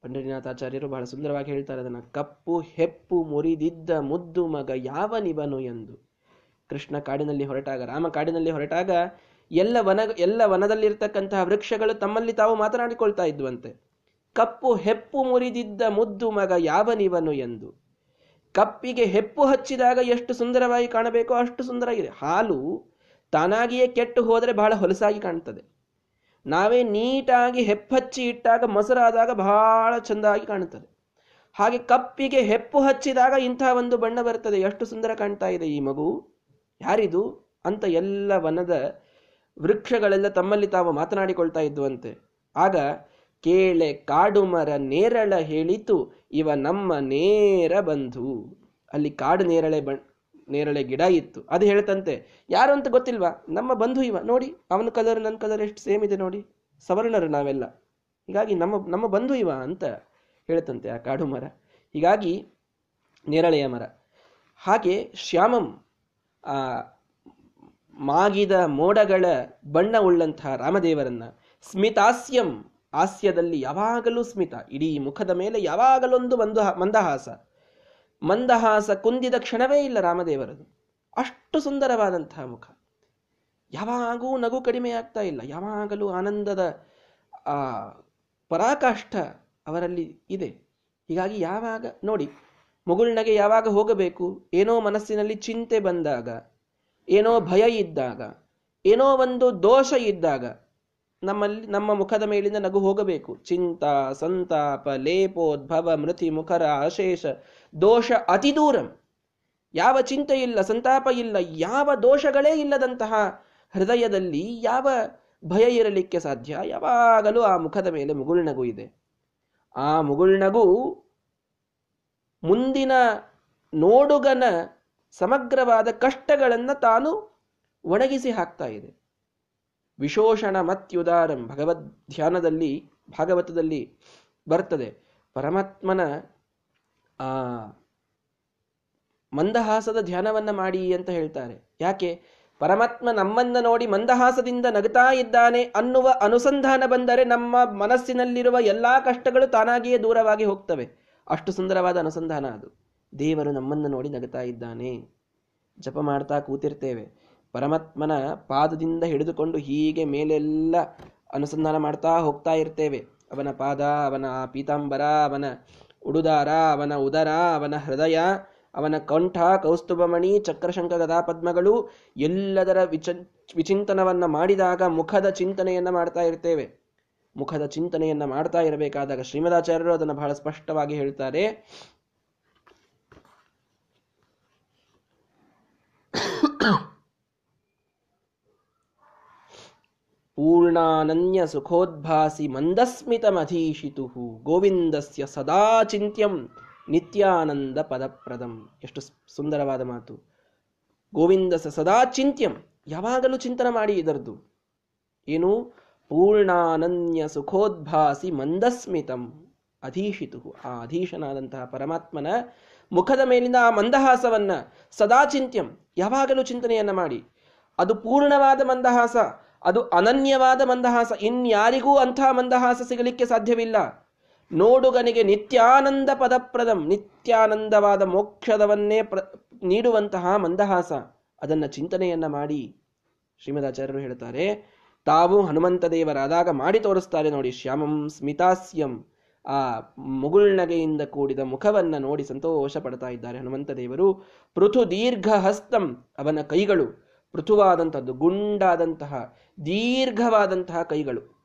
ಪಂಡರಿನಾಥಾಚಾರ್ಯರು ಬಹಳ ಸುಂದರವಾಗಿ ಹೇಳ್ತಾರೆ ಅದನ್ನು. ಕಪ್ಪು ಹೆಪ್ಪು ಮುರಿದಿದ್ದ ಮುದ್ದು ಮಗ ಯಾವನಿವನು ಎಂದು. ಕೃಷ್ಣ ಕಾಡಿನಲ್ಲಿ ಹೊರಟಾಗ, ರಾಮ ಕಾಡಿನಲ್ಲಿ ಹೊರಟಾಗ ಎಲ್ಲ ವನ, ಎಲ್ಲ ವನದಲ್ಲಿರ್ತಕ್ಕಂತಹ ವೃಕ್ಷಗಳು ತಮ್ಮಲ್ಲಿ ತಾವು ಮಾತನಾಡಿಕೊಳ್ತಾ ಇದ್ವಂತೆ ಕಪ್ಪು ಹೆಪ್ಪು ಮುರಿದಿದ್ದ ಮುದ್ದು ಮಗ ಯಾವನಿವನು ಎಂದು. ಕಪ್ಪಿಗೆ ಹೆಪ್ಪು ಹಚ್ಚಿದಾಗ ಎಷ್ಟು ಸುಂದರವಾಗಿ ಕಾಣಬೇಕೋ ಅಷ್ಟು ಸುಂದರವಾಗಿದೆ. ಹಾಲು ತಾನಾಗಿಯೇ ಕೆಟ್ಟು ಹೋದರೆ ಬಹಳ ಹೊಲಸಾಗಿ ಕಾಣ್ತದೆ. ನಾವೇ ನೀಟಾಗಿ ಹೆಪ್ಪಚ್ಚಿ ಇಟ್ಟಾಗ ಮೊಸರಾದಾಗ ಬಹಳ ಚೆಂದಾಗಿ ಕಾಣುತ್ತದೆ. ಹಾಗೆ ಕಪ್ಪಿಗೆ ಹೆಪ್ಪು ಹಚ್ಚಿದಾಗ ಇಂಥ ಒಂದು ಬಣ್ಣ ಬರ್ತದೆ ಎಷ್ಟು ಸುಂದರ ಕಾಣ್ತಾ ಇದೆ ಈ ಮಗು. ಯಾರಿದು? ಅಂತ ಎಲ್ಲ ವನದ ವೃಕ್ಷಗಳೆಲ್ಲ ತಮ್ಮಲ್ಲಿ ತಾವು ಮಾತನಾಡಿಕೊಳ್ತಾ ಇದ್ದುವಂತೆ. ಆಗ ಕೇಳೆ ಕಾಡು ಮರ ನೇರಳ ಹೇಳಿತು, ಇವ ನಮ್ಮ ನೇರ ಬಂಧು. ಅಲ್ಲಿ ಕಾಡು ನೇರಳೆ ಬಣ್ ನೇರಳೆ ಗಿಡ ಇತ್ತು. ಅದು ಹೇಳ್ತಂತೆ ಯಾರು ಅಂತ ಗೊತ್ತಿಲ್ವಾ? ನಮ್ಮ ಬಂಧು ಇವ. ನೋಡಿ, ಅವನ ಕಲರ್ ನನ್ನ ಕಲರ್ ಎಷ್ಟು ಸೇಮ್ ಇದೆ ನೋಡಿ. ಸವರ್ಣರು ನಾವೆಲ್ಲ. ಹೀಗಾಗಿ ನಮ್ಮ ನಮ್ಮ ಬಂಧು ಇವ ಅಂತ ಹೇಳ್ತಂತೆ ಆ ಕಾಡು ಮರ ಹೀಗಾಗಿ ನೇರಳೆಯ ಮರ. ಹಾಗೆ ಶ್ಯಾಮಂ, ಆ, ಮಾಗಿದ ಮೋಡಗಳ ಬಣ್ಣ ಉಳ್ಳಂತಹ ರಾಮದೇವರನ್ನ ಸ್ಮಿತಾಸ್ಯಂ ಹಾಸ್ಯದಲ್ಲಿ ಯಾವಾಗಲೂ ಸ್ಮಿತ, ಇಡೀ ಮುಖದ ಮೇಲೆ ಯಾವಾಗಲೊಂದು ಒಂದು ಮಂದಹಾಸ. ಮಂದಹಾಸ ಕುಂದಿದ ಕ್ಷಣವೇ ಇಲ್ಲ ರಾಮದೇವರದು. ಅಷ್ಟು ಸುಂದರವಾದಂತಹ ಮುಖ. ಯಾವಾಗೂ ನಗು ಕಡಿಮೆ ಇಲ್ಲ. ಯಾವಾಗಲೂ ಆನಂದದ, ಆ, ಪರಾಕಾಷ್ಠ ಅವರಲ್ಲಿ ಇದೆ. ಹೀಗಾಗಿ ಯಾವಾಗ, ನೋಡಿ ಮುಗುಳ್ನಗೆ ಯಾವಾಗ ಹೋಗಬೇಕು, ಏನೋ ಮನಸ್ಸಿನಲ್ಲಿ ಚಿಂತೆ ಬಂದಾಗ, ಏನೋ ಭಯ ಇದ್ದಾಗ, ಏನೋ ಒಂದು ದೋಷ ಇದ್ದಾಗ ನಮ್ಮಲ್ಲಿ, ನಮ್ಮ ಮುಖದ ಮೇಲಿಂದ ನಗು ಹೋಗಬೇಕು. ಚಿಂತ, ಸಂತಾಪ, ಲೇಪೋದ್ಭವ, ಮೃತಿ, ಮುಖರ ಅಶೇಷ ದೋಷ ಅತಿ ದೂರಂ. ಯಾವ ಚಿಂತೆ ಇಲ್ಲ, ಸಂತಾಪ ಇಲ್ಲ, ಯಾವ ದೋಷಗಳೇ ಇಲ್ಲದಂತಹ ಹೃದಯದಲ್ಲಿ ಯಾವ ಭಯ ಇರಲಿಕ್ಕೆ ಸಾಧ್ಯ? ಯಾವಾಗಲೂ ಆ ಮುಖದ ಮೇಲೆ ಮುಗುಳ್ನಗು ಇದೆ. ಆ ಮುಗುಳ್ನಗು ಮುಂದಿನ ನೋಡುಗನ ಸಮಗ್ರವಾದ ಕಷ್ಟಗಳನ್ನು ತಾನು ಒಣಗಿಸಿ ಹಾಕ್ತಾ ಇದೆ. ವಿಶೋಷಣ ಮತ್ಯುದಾರಂ ಭಗವದ್ ಧ್ಯಾನದಲ್ಲಿ, ಭಾಗವತದಲ್ಲಿ ಬರ್ತದೆ. ಪರಮಾತ್ಮನ, ಆ, ಮಂದಹಾಸದ ಧ್ಯಾನವನ್ನ ಮಾಡಿ ಅಂತ ಹೇಳ್ತಾರೆ. ಯಾಕೆ? ಪರಮಾತ್ಮ ನಮ್ಮನ್ನ ನೋಡಿ ಮಂದಹಾಸದಿಂದ ನಗುತ್ತಾ ಇದ್ದಾನೆ ಅನ್ನುವ ಅನುಸಂಧಾನ ಬಂದರೆ ನಮ್ಮ ಮನಸ್ಸಿನಲ್ಲಿರುವ ಎಲ್ಲಾ ಕಷ್ಟಗಳು ತಾನಾಗಿಯೇ ದೂರವಾಗಿ ಹೋಗ್ತವೆ. ಅಷ್ಟು ಸುಂದರವಾದ ಅನುಸಂಧಾನ ಅದು. ದೇವರು ನಮ್ಮನ್ನು ನೋಡಿ ನಗುತ್ತಾ ಇದ್ದಾನೆ. ಜಪ ಮಾಡ್ತಾ ಕೂತಿರ್ತೇವೆ. ಪರಮಾತ್ಮನ ಪಾದದಿಂದ ಹಿಡಿದುಕೊಂಡು ಹೀಗೆ ಮೇಲೆಲ್ಲ ಅನುಸಂಧಾನ ಮಾಡ್ತಾ ಹೋಗ್ತಾ ಇರ್ತೇವೆ. ಅವನ ಪಾದ, ಅವನ ಪೀತಾಂಬರ, ಅವನ ಉಡುದಾರ, ಅವನ ಉದರ, ಅವನ ಹೃದಯ, ಅವನ ಕಂಠ, ಕೌಸ್ತುಭಮಣಿ ಚಕ್ರಶಂಕ ಗದಾಪದ್ಮಗಳು ಎಲ್ಲದರ ವಿಚ, ವಿಚಿಂತನವನ್ನ ಮಾಡಿದಾಗ ಮುಖದ ಚಿಂತನೆಯನ್ನ ಮಾಡ್ತಾ ಇರ್ತೇವೆ. ಮುಖದ ಚಿಂತನೆಯನ್ನ ಮಾಡ್ತಾ ಇರಬೇಕಾದಾಗ ಶ್ರೀಮದಾಚಾರ್ಯರು ಅದನ್ನು ಬಹಳ ಸ್ಪಷ್ಟವಾಗಿ ಹೇಳ್ತಾರೆ. ಪೂರ್ಣಾನನ್ಯ ಸುಖೋದ್ಭಾಸಿ ಮಂದಸ್ಮಿತಮಧೀಶಿತು ಗೋವಿಂದಸ್ಯ ಸದಾ ಚಿಂತ್ಯಂ ನಿತ್ಯಾನಂದ ಪದಪ್ರದಂ. ಎಷ್ಟು ಸುಂದರವಾದ ಮಾತು. ಗೋವಿಂದಸ ಸದಾ ಚಿಂತ್ಯಂ. ಯಾವಾಗಲೂ ಚಿಂತನೆ ಮಾಡಿ ಇದರದು ಏನು? ಪೂರ್ಣಾನನ್ಯ ಸುಖೋದ್ಭಾಸಿ ಮಂದಸ್ಮಿತಂ. ಅಧೀಶಿತು ಆ ಅಧೀಶನಾದಂತಹ ಪರಮಾತ್ಮನ ಮುಖದ ಮೇಲಿನ ಆ ಮಂದಹಾಸವನ್ನ ಸದಾ ಚಿಂತ್ಯಂ. ಯಾವಾಗಲೂ ಚಿಂತನೆಯನ್ನ ಮಾಡಿ. ಅದು ಪೂರ್ಣವಾದ ಮಂದಹಾಸ. ಅದು ಅನನ್ಯವಾದ ಮಂದಹಾಸ. ಇನ್ಯಾರಿಗೂ ಅಂಥ ಮಂದಹಾಸ ಸಿಗಲಿಕ್ಕೆ ಸಾಧ್ಯವಿಲ್ಲ. ನೋಡುಗನಿಗೆ ನಿತ್ಯಾನಂದ ಪದಪ್ರದಂ, ನಿತ್ಯಾನಂದವಾದ ಮೋಕ್ಷದವನ್ನೇ ಪ್ರ, ನೀಡುವಂತಹ ಮಂದಹಾಸ. ಅದನ್ನು ಚಿಂತನೆಯನ್ನ ಮಾಡಿ. ಶ್ರೀಮದಾಚಾರ್ಯರು ಹೇಳ್ತಾರೆ ತಾವು ಹನುಮಂತ ದೇವರಾದಾಗ ಮಾಡಿ ತೋರಿಸ್ತಾರೆ ನೋಡಿ, ಶ್ಯಾಮಂ ಸ್ಮಿತಾಸ್ಯಂ. ಆ ಮುಗುಳ್ನಗೆಯಿಂದ ಕೂಡಿದ ಮುಖವನ್ನ ನೋಡಿ ಸಂತೋಷ ಪಡ್ತಾ ಇದ್ದಾರೆ ಹನುಮಂತ ದೇವರು. ಪೃಥು ದೀರ್ಘ ಹಸ್ತಂ ಅವನ ಕೈಗಳು. ಪೃಥುವಾದಂಥದ್ದು ಗುಂಡಾದಂತಹ, ದೀರ್ಘವಾದಂತಹ ಕೈಗಳು.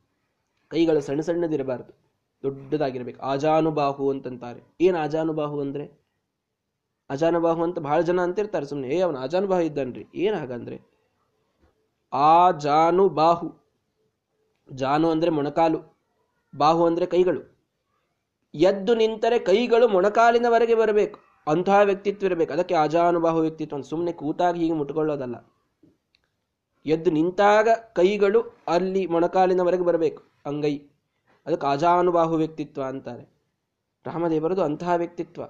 ಕೈಗಳು ಸಣ್ಣ ಸಣ್ಣದಿರಬಾರದು. ದೊಡ್ಡದಾಗಿರಬೇಕು. ಆಜಾನುಬಾಹು ಅಂತಂತಾರೆ. ಏನ್ ಆಜಾನುಬಾಹು ಅಂದ್ರೆ? ಅಜಾನುಬಾಹು ಅಂತ ಬಹಳ ಜನ ಅಂತಿರ್ತಾರೆ. ಸುಮ್ಮನೆ ಏ, ಅವನು ಅಜಾನುಬಾಹು ಇದ್ದಾನ್ರಿ. ಏನು ಹಾಗಂದ್ರೆ ಆ ಜಾನು ಬಾಹು ಜಾನು ಅಂದ್ರೆ ಮೊಣಕಾಲು. ಬಾಹು ಅಂದ್ರೆ ಕೈಗಳು. ಎದ್ದು ನಿಂತರೆ ಕೈಗಳು ಮೊಣಕಾಲಿನವರೆಗೆ ಬರಬೇಕು. ಅಂತಹ ವ್ಯಕ್ತಿತ್ವ ಇರಬೇಕು. ಅದಕ್ಕೆ ಅಜಾನುಬಾಹು ವ್ಯಕ್ತಿತ್ವ ಸುಮ್ಮನೆ ಕೂತಾಗಿ ಹೀಗೆ ಮುಟ್ಕೊಳ್ಳೋದಲ್ಲ. ಎದ್ದು ನಿಂತಾಗ ಕೈಗಳು ಅಲ್ಲಿ ಮೊಣಕಾಲಿನವರೆಗೆ ಬರಬೇಕು, ಅಂಗೈ. ಅದಕ್ಕೆ ಅಜಾನುಬಾಹು ವ್ಯಕ್ತಿತ್ವ ಅಂತಾರೆ. ರಾಮದೇವರದು ಅಂತಹ ವ್ಯಕ್ತಿತ್ವ.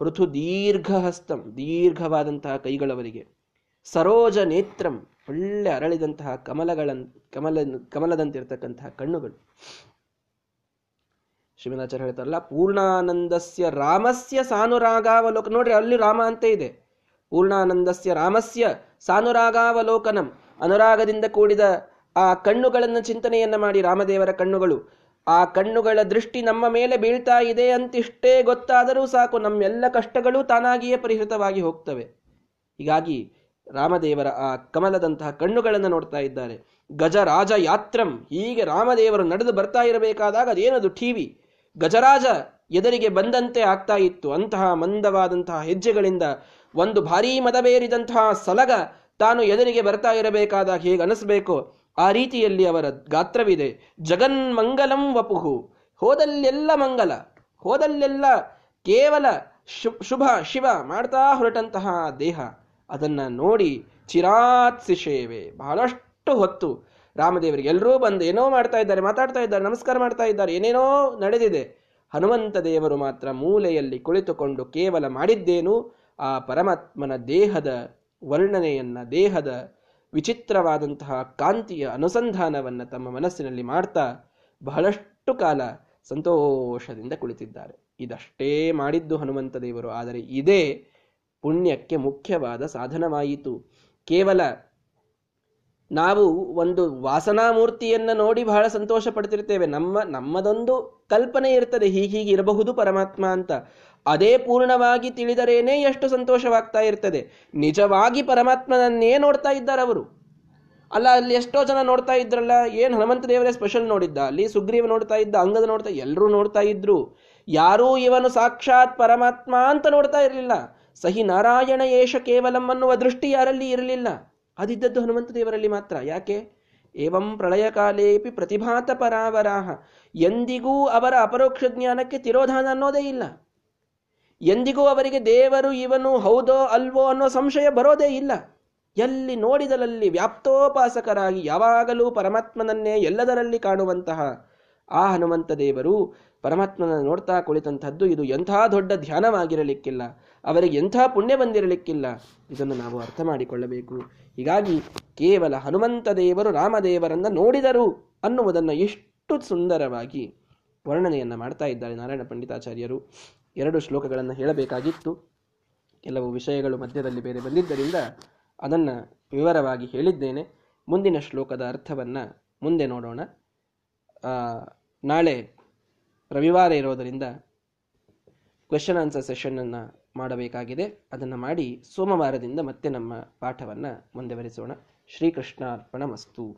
ಪೃಥು ದೀರ್ಘ ಹಸ್ತಂ ದೀರ್ಘವಾದಂತಹ ಕೈಗಳವರಿಗೆ. ಸರೋಜ ನೇತ್ರಂ, ಒಳ್ಳೆ ಅರಳಿದಂತಹ ಕಮಲಗಳ ಕಮಲ, ಕಮಲದಂತಿರ್ತಕ್ಕಂತಹ ಕಣ್ಣುಗಳು. ಶ್ರೀಮದಾಚಾರ್ಯ ಹೇಳ್ತಾರಲ್ಲ, ಪೂರ್ಣಾನಂದಸ್ಯ ರಾಮಸ್ಯ ಸಾನುರಾಗಾವಲೋಕ, ನೋಡ್ರಿ ಅಲ್ಲಿ ರಾಮ ಅಂತ ಇದೆ. ಪೂರ್ಣಾನಂದಸ್ಯ ರಾಮಸ್ಯ ಸಾನುರಾಗಾವಲೋಕನಂ. ಅನುರಾಗದಿಂದ ಕೂಡಿದ ಆ ಕಣ್ಣುಗಳನ್ನು ಚಿಂತನೆಯನ್ನು ಮಾಡಿ, ರಾಮದೇವರ ಕಣ್ಣುಗಳು, ಆ ಕಣ್ಣುಗಳ ದೃಷ್ಟಿ ನಮ್ಮ ಮೇಲೆ ಬೀಳ್ತಾ ಇದೆ ಅಂತಿಷ್ಟೇ ಗೊತ್ತಾದರೂ ಸಾಕು, ನಮ್ಮೆಲ್ಲ ಕಷ್ಟಗಳು ತಾನಾಗಿಯೇ ಪರಿಹೃತವಾಗಿ ಹೋಗ್ತವೆ. ಹೀಗಾಗಿ ರಾಮದೇವರ ಆ ಕಮಲದಂತಹ ಕಣ್ಣುಗಳನ್ನು ನೋಡ್ತಾ ಇದ್ದಾರೆ. ಗಜರಾಜ ಯಾತ್ರಂ, ಹೀಗೆ ರಾಮದೇವರು ನಡೆದು ಬರ್ತಾ ಇರಬೇಕಾದಾಗ ಅದೇನದು ಟಿವಿ ಗಜರಾಜ ಎದರಿಗೆ ಬಂದಂತೆ ಆಗ್ತಾ ಇತ್ತು. ಅಂತಹ ಮಂದವಾದಂತಹ ಹೆಜ್ಜೆಗಳಿಂದ ಒಂದು ಭಾರೀ ಮದಬೇರಿದಂತಹ ಸಲಗ ತಾನು ಎದುರಿಗೆ ಬರ್ತಾ ಇರಬೇಕಾದಾಗ ಹೇಗೆ ಅನಿಸ್ಬೇಕು? ಆ ರೀತಿಯಲ್ಲಿ ಅವರ ಗಾತ್ರವಿದೆ. ಜಗನ್ಮಂಗಲಂ ವಪುಹು. ಹೋದಲ್ಲೆಲ್ಲ ಮಂಗಲ. ಹೋದಲ್ಲೆಲ್ಲ ಕೇವಲ ಶುಭ, ಶಿವ ಮಾಡ್ತಾ ಹೊರಟಂತಹ ದೇಹ. ಅದನ್ನು ನೋಡಿ ಚಿರಾತ್ಸಿಷೇವೆ ಬಹಳಷ್ಟು ಹೊತ್ತು ರಾಮದೇವರಿಗೆ ಎಲ್ಲರೂ ಬಂದು ಏನೋ ಮಾಡ್ತಾ ಇದ್ದಾರೆ, ಮಾತಾಡ್ತಾ ಇದ್ದಾರೆ, ನಮಸ್ಕಾರ ಮಾಡ್ತಾ ಇದ್ದಾರೆ, ಏನೇನೋ ನಡೆದಿದೆ. ಹನುಮಂತ ದೇವರು ಮಾತ್ರ ಮೂಲೆಯಲ್ಲಿ ಕುಳಿತುಕೊಂಡು ಕೇವಲ ಮಾಡಿದ್ದೇನು? ಆ ಪರಮಾತ್ಮನ ದೇಹದ ವರ್ಣನೆಯನ್ನ, ದೇಹದ ವಿಚಿತ್ರವಾದಂತಹ ಕಾಂತಿಯ ಅನುಸಂಧಾನವನ್ನ ತಮ್ಮ ಮನಸ್ಸಿನಲ್ಲಿ ಮಾಡ್ತಾ ಬಹಳಷ್ಟು ಕಾಲ ಸಂತೋಷದಿಂದ ಕುಳಿತಿದ್ದಾರೆ. ಇದಷ್ಟೇ ಮಾಡಿದ್ದು ಹನುಮಂತ ದೇವರು ಆದರೆ ಇದೇ ಪುಣ್ಯಕ್ಕೆ ಮುಖ್ಯವಾದ ಸಾಧನವಾಯಿತು. ಕೇವಲ ನಾವು ಒಂದು ವಾಸನಾ ಮೂರ್ತಿಯನ್ನು ನೋಡಿ ಬಹಳ ಸಂತೋಷ ಪಡ್ತಿರ್ತೇವೆ. ನಮ್ಮ, ನಮ್ಮದೊಂದು ಕಲ್ಪನೆ ಇರ್ತದೆ. ಹೀಗೀಗೆ ಇರಬಹುದು ಪರಮಾತ್ಮ ಅಂತ. ಅದೇ ಪೂರ್ಣವಾಗಿ ತಿಳಿದರೇನೆ ಎಷ್ಟು ಸಂತೋಷವಾಗ್ತಾ ಇರ್ತದೆ. ನಿಜವಾಗಿ ಪರಮಾತ್ಮನನ್ನೇ ನೋಡ್ತಾ ಇದ್ದಾರೆ ಅವರು. ಅಲ್ಲ, ಅಲ್ಲಿ ಎಷ್ಟೋ ಜನ ನೋಡ್ತಾ ಇದ್ರಲ್ಲ, ಏನು ಹನುಮಂತ ದೇವರೇ ಸ್ಪೆಷಲ್ ನೋಡಿದ್ದ? ಅಲ್ಲಿ ಸುಗ್ರೀವ ನೋಡ್ತಾ ಇದ್ದ, ಅಂಗದ ನೋಡ್ತಾ ಎಲ್ಲರೂ ನೋಡ್ತಾ ಇದ್ರು. ಯಾರೂ ಇವನು ಸಾಕ್ಷಾತ್ ಪರಮಾತ್ಮ ಅಂತ ನೋಡ್ತಾ ಇರಲಿಲ್ಲ. ಸಹಿ ನಾರಾಯಣ ಏಷ ಕೇವಲಂ ಅನ್ನುವ ದೃಷ್ಟಿ ಯಾರಲ್ಲಿ ಇರಲಿಲ್ಲ? ಅದಿದ್ದದ್ದು ಹನುಮಂತ ದೇವರಲ್ಲಿ ಮಾತ್ರ. ಯಾಕೆ? ಏವಂ ಪ್ರಳಯ ಕಾಲೇಪಿ ಪ್ರತಿಭಾತ ಪರಾವರಾಹ ಎಂದಿಗೂ ಅವರ ಅಪರೋಕ್ಷ ಜ್ಞಾನಕ್ಕೆ ತಿರೋಧಾನ ಅನ್ನೋದೇ ಇಲ್ಲ. ಎಂದಿಗೂ ಅವರಿಗೆ ದೇವರು ಇವನು ಹೌದೋ ಅಲ್ವೋ ಅನ್ನೋ ಸಂಶಯ ಬರೋದೇ ಇಲ್ಲ. ಎಲ್ಲಿ ನೋಡಿದಲಲ್ಲಿ ವ್ಯಾಪ್ತೋಪಾಸಕರಾಗಿ ಯಾವಾಗಲೂ ಪರಮಾತ್ಮನನ್ನೇ ಎಲ್ಲದರಲ್ಲಿ ಕಾಣುವಂತಹ ಆ ಹನುಮಂತ ದೇವರು ಪರಮಾತ್ಮನ ನೋಡ್ತಾ ಕುಳಿತಂಥದ್ದು ಇದು ಎಂಥ ದೊಡ್ಡ ಧ್ಯಾನವಾಗಿರಲಿಕ್ಕಿಲ್ಲ, ಅವರಿಗೆ ಎಂಥ ಪುಣ್ಯ ಬಂದಿರಲಿಕ್ಕಿಲ್ಲ. ಇದನ್ನು ನಾವು ಅರ್ಥ ಮಾಡಿಕೊಳ್ಳಬೇಕು. ಹೀಗಾಗಿ ಕೇವಲ ಹನುಮಂತ ದೇವರು ರಾಮದೇವರನ್ನು ನೋಡಿದರು ಅನ್ನುವುದನ್ನು ಎಷ್ಟು ಸುಂದರವಾಗಿ ವರ್ಣನೆಯನ್ನು ಮಾಡ್ತಾ ಇದ್ದಾರೆ ನಾರಾಯಣ ಪಂಡಿತಾಚಾರ್ಯರು. ಎರಡು ಶ್ಲೋಕಗಳನ್ನು ಹೇಳಬೇಕಾಗಿತ್ತು. ಕೆಲವು ವಿಷಯಗಳು ಮಧ್ಯದಲ್ಲಿ ಬೇರೆ ಬಂದಿದ್ದರಿಂದ ಅದನ್ನು ವಿವರವಾಗಿ ಹೇಳಿದ್ದೇನೆ. ಮುಂದಿನ ಶ್ಲೋಕದ ಅರ್ಥವನ್ನು ಮುಂದೆ ನೋಡೋಣ. ನಾಳೆ ರವಿವಾರ ಇರೋದರಿಂದ ಕ್ವೆಶನ್ ಆನ್ಸರ್ ಸೆಷನನ್ನು ಮಾಡಬೇಕಾಗಿದೆ. ಅದನ್ನು ಮಾಡಿ ಸೋಮವಾರದಿಂದ ಮತ್ತೆ ನಮ್ಮ ಪಾಠವನ್ನು ಮುಂದುವರಿಸೋಣ. ಶ್ರೀಕೃಷ್ಣಾರ್ಪಣ ಮಸ್ತು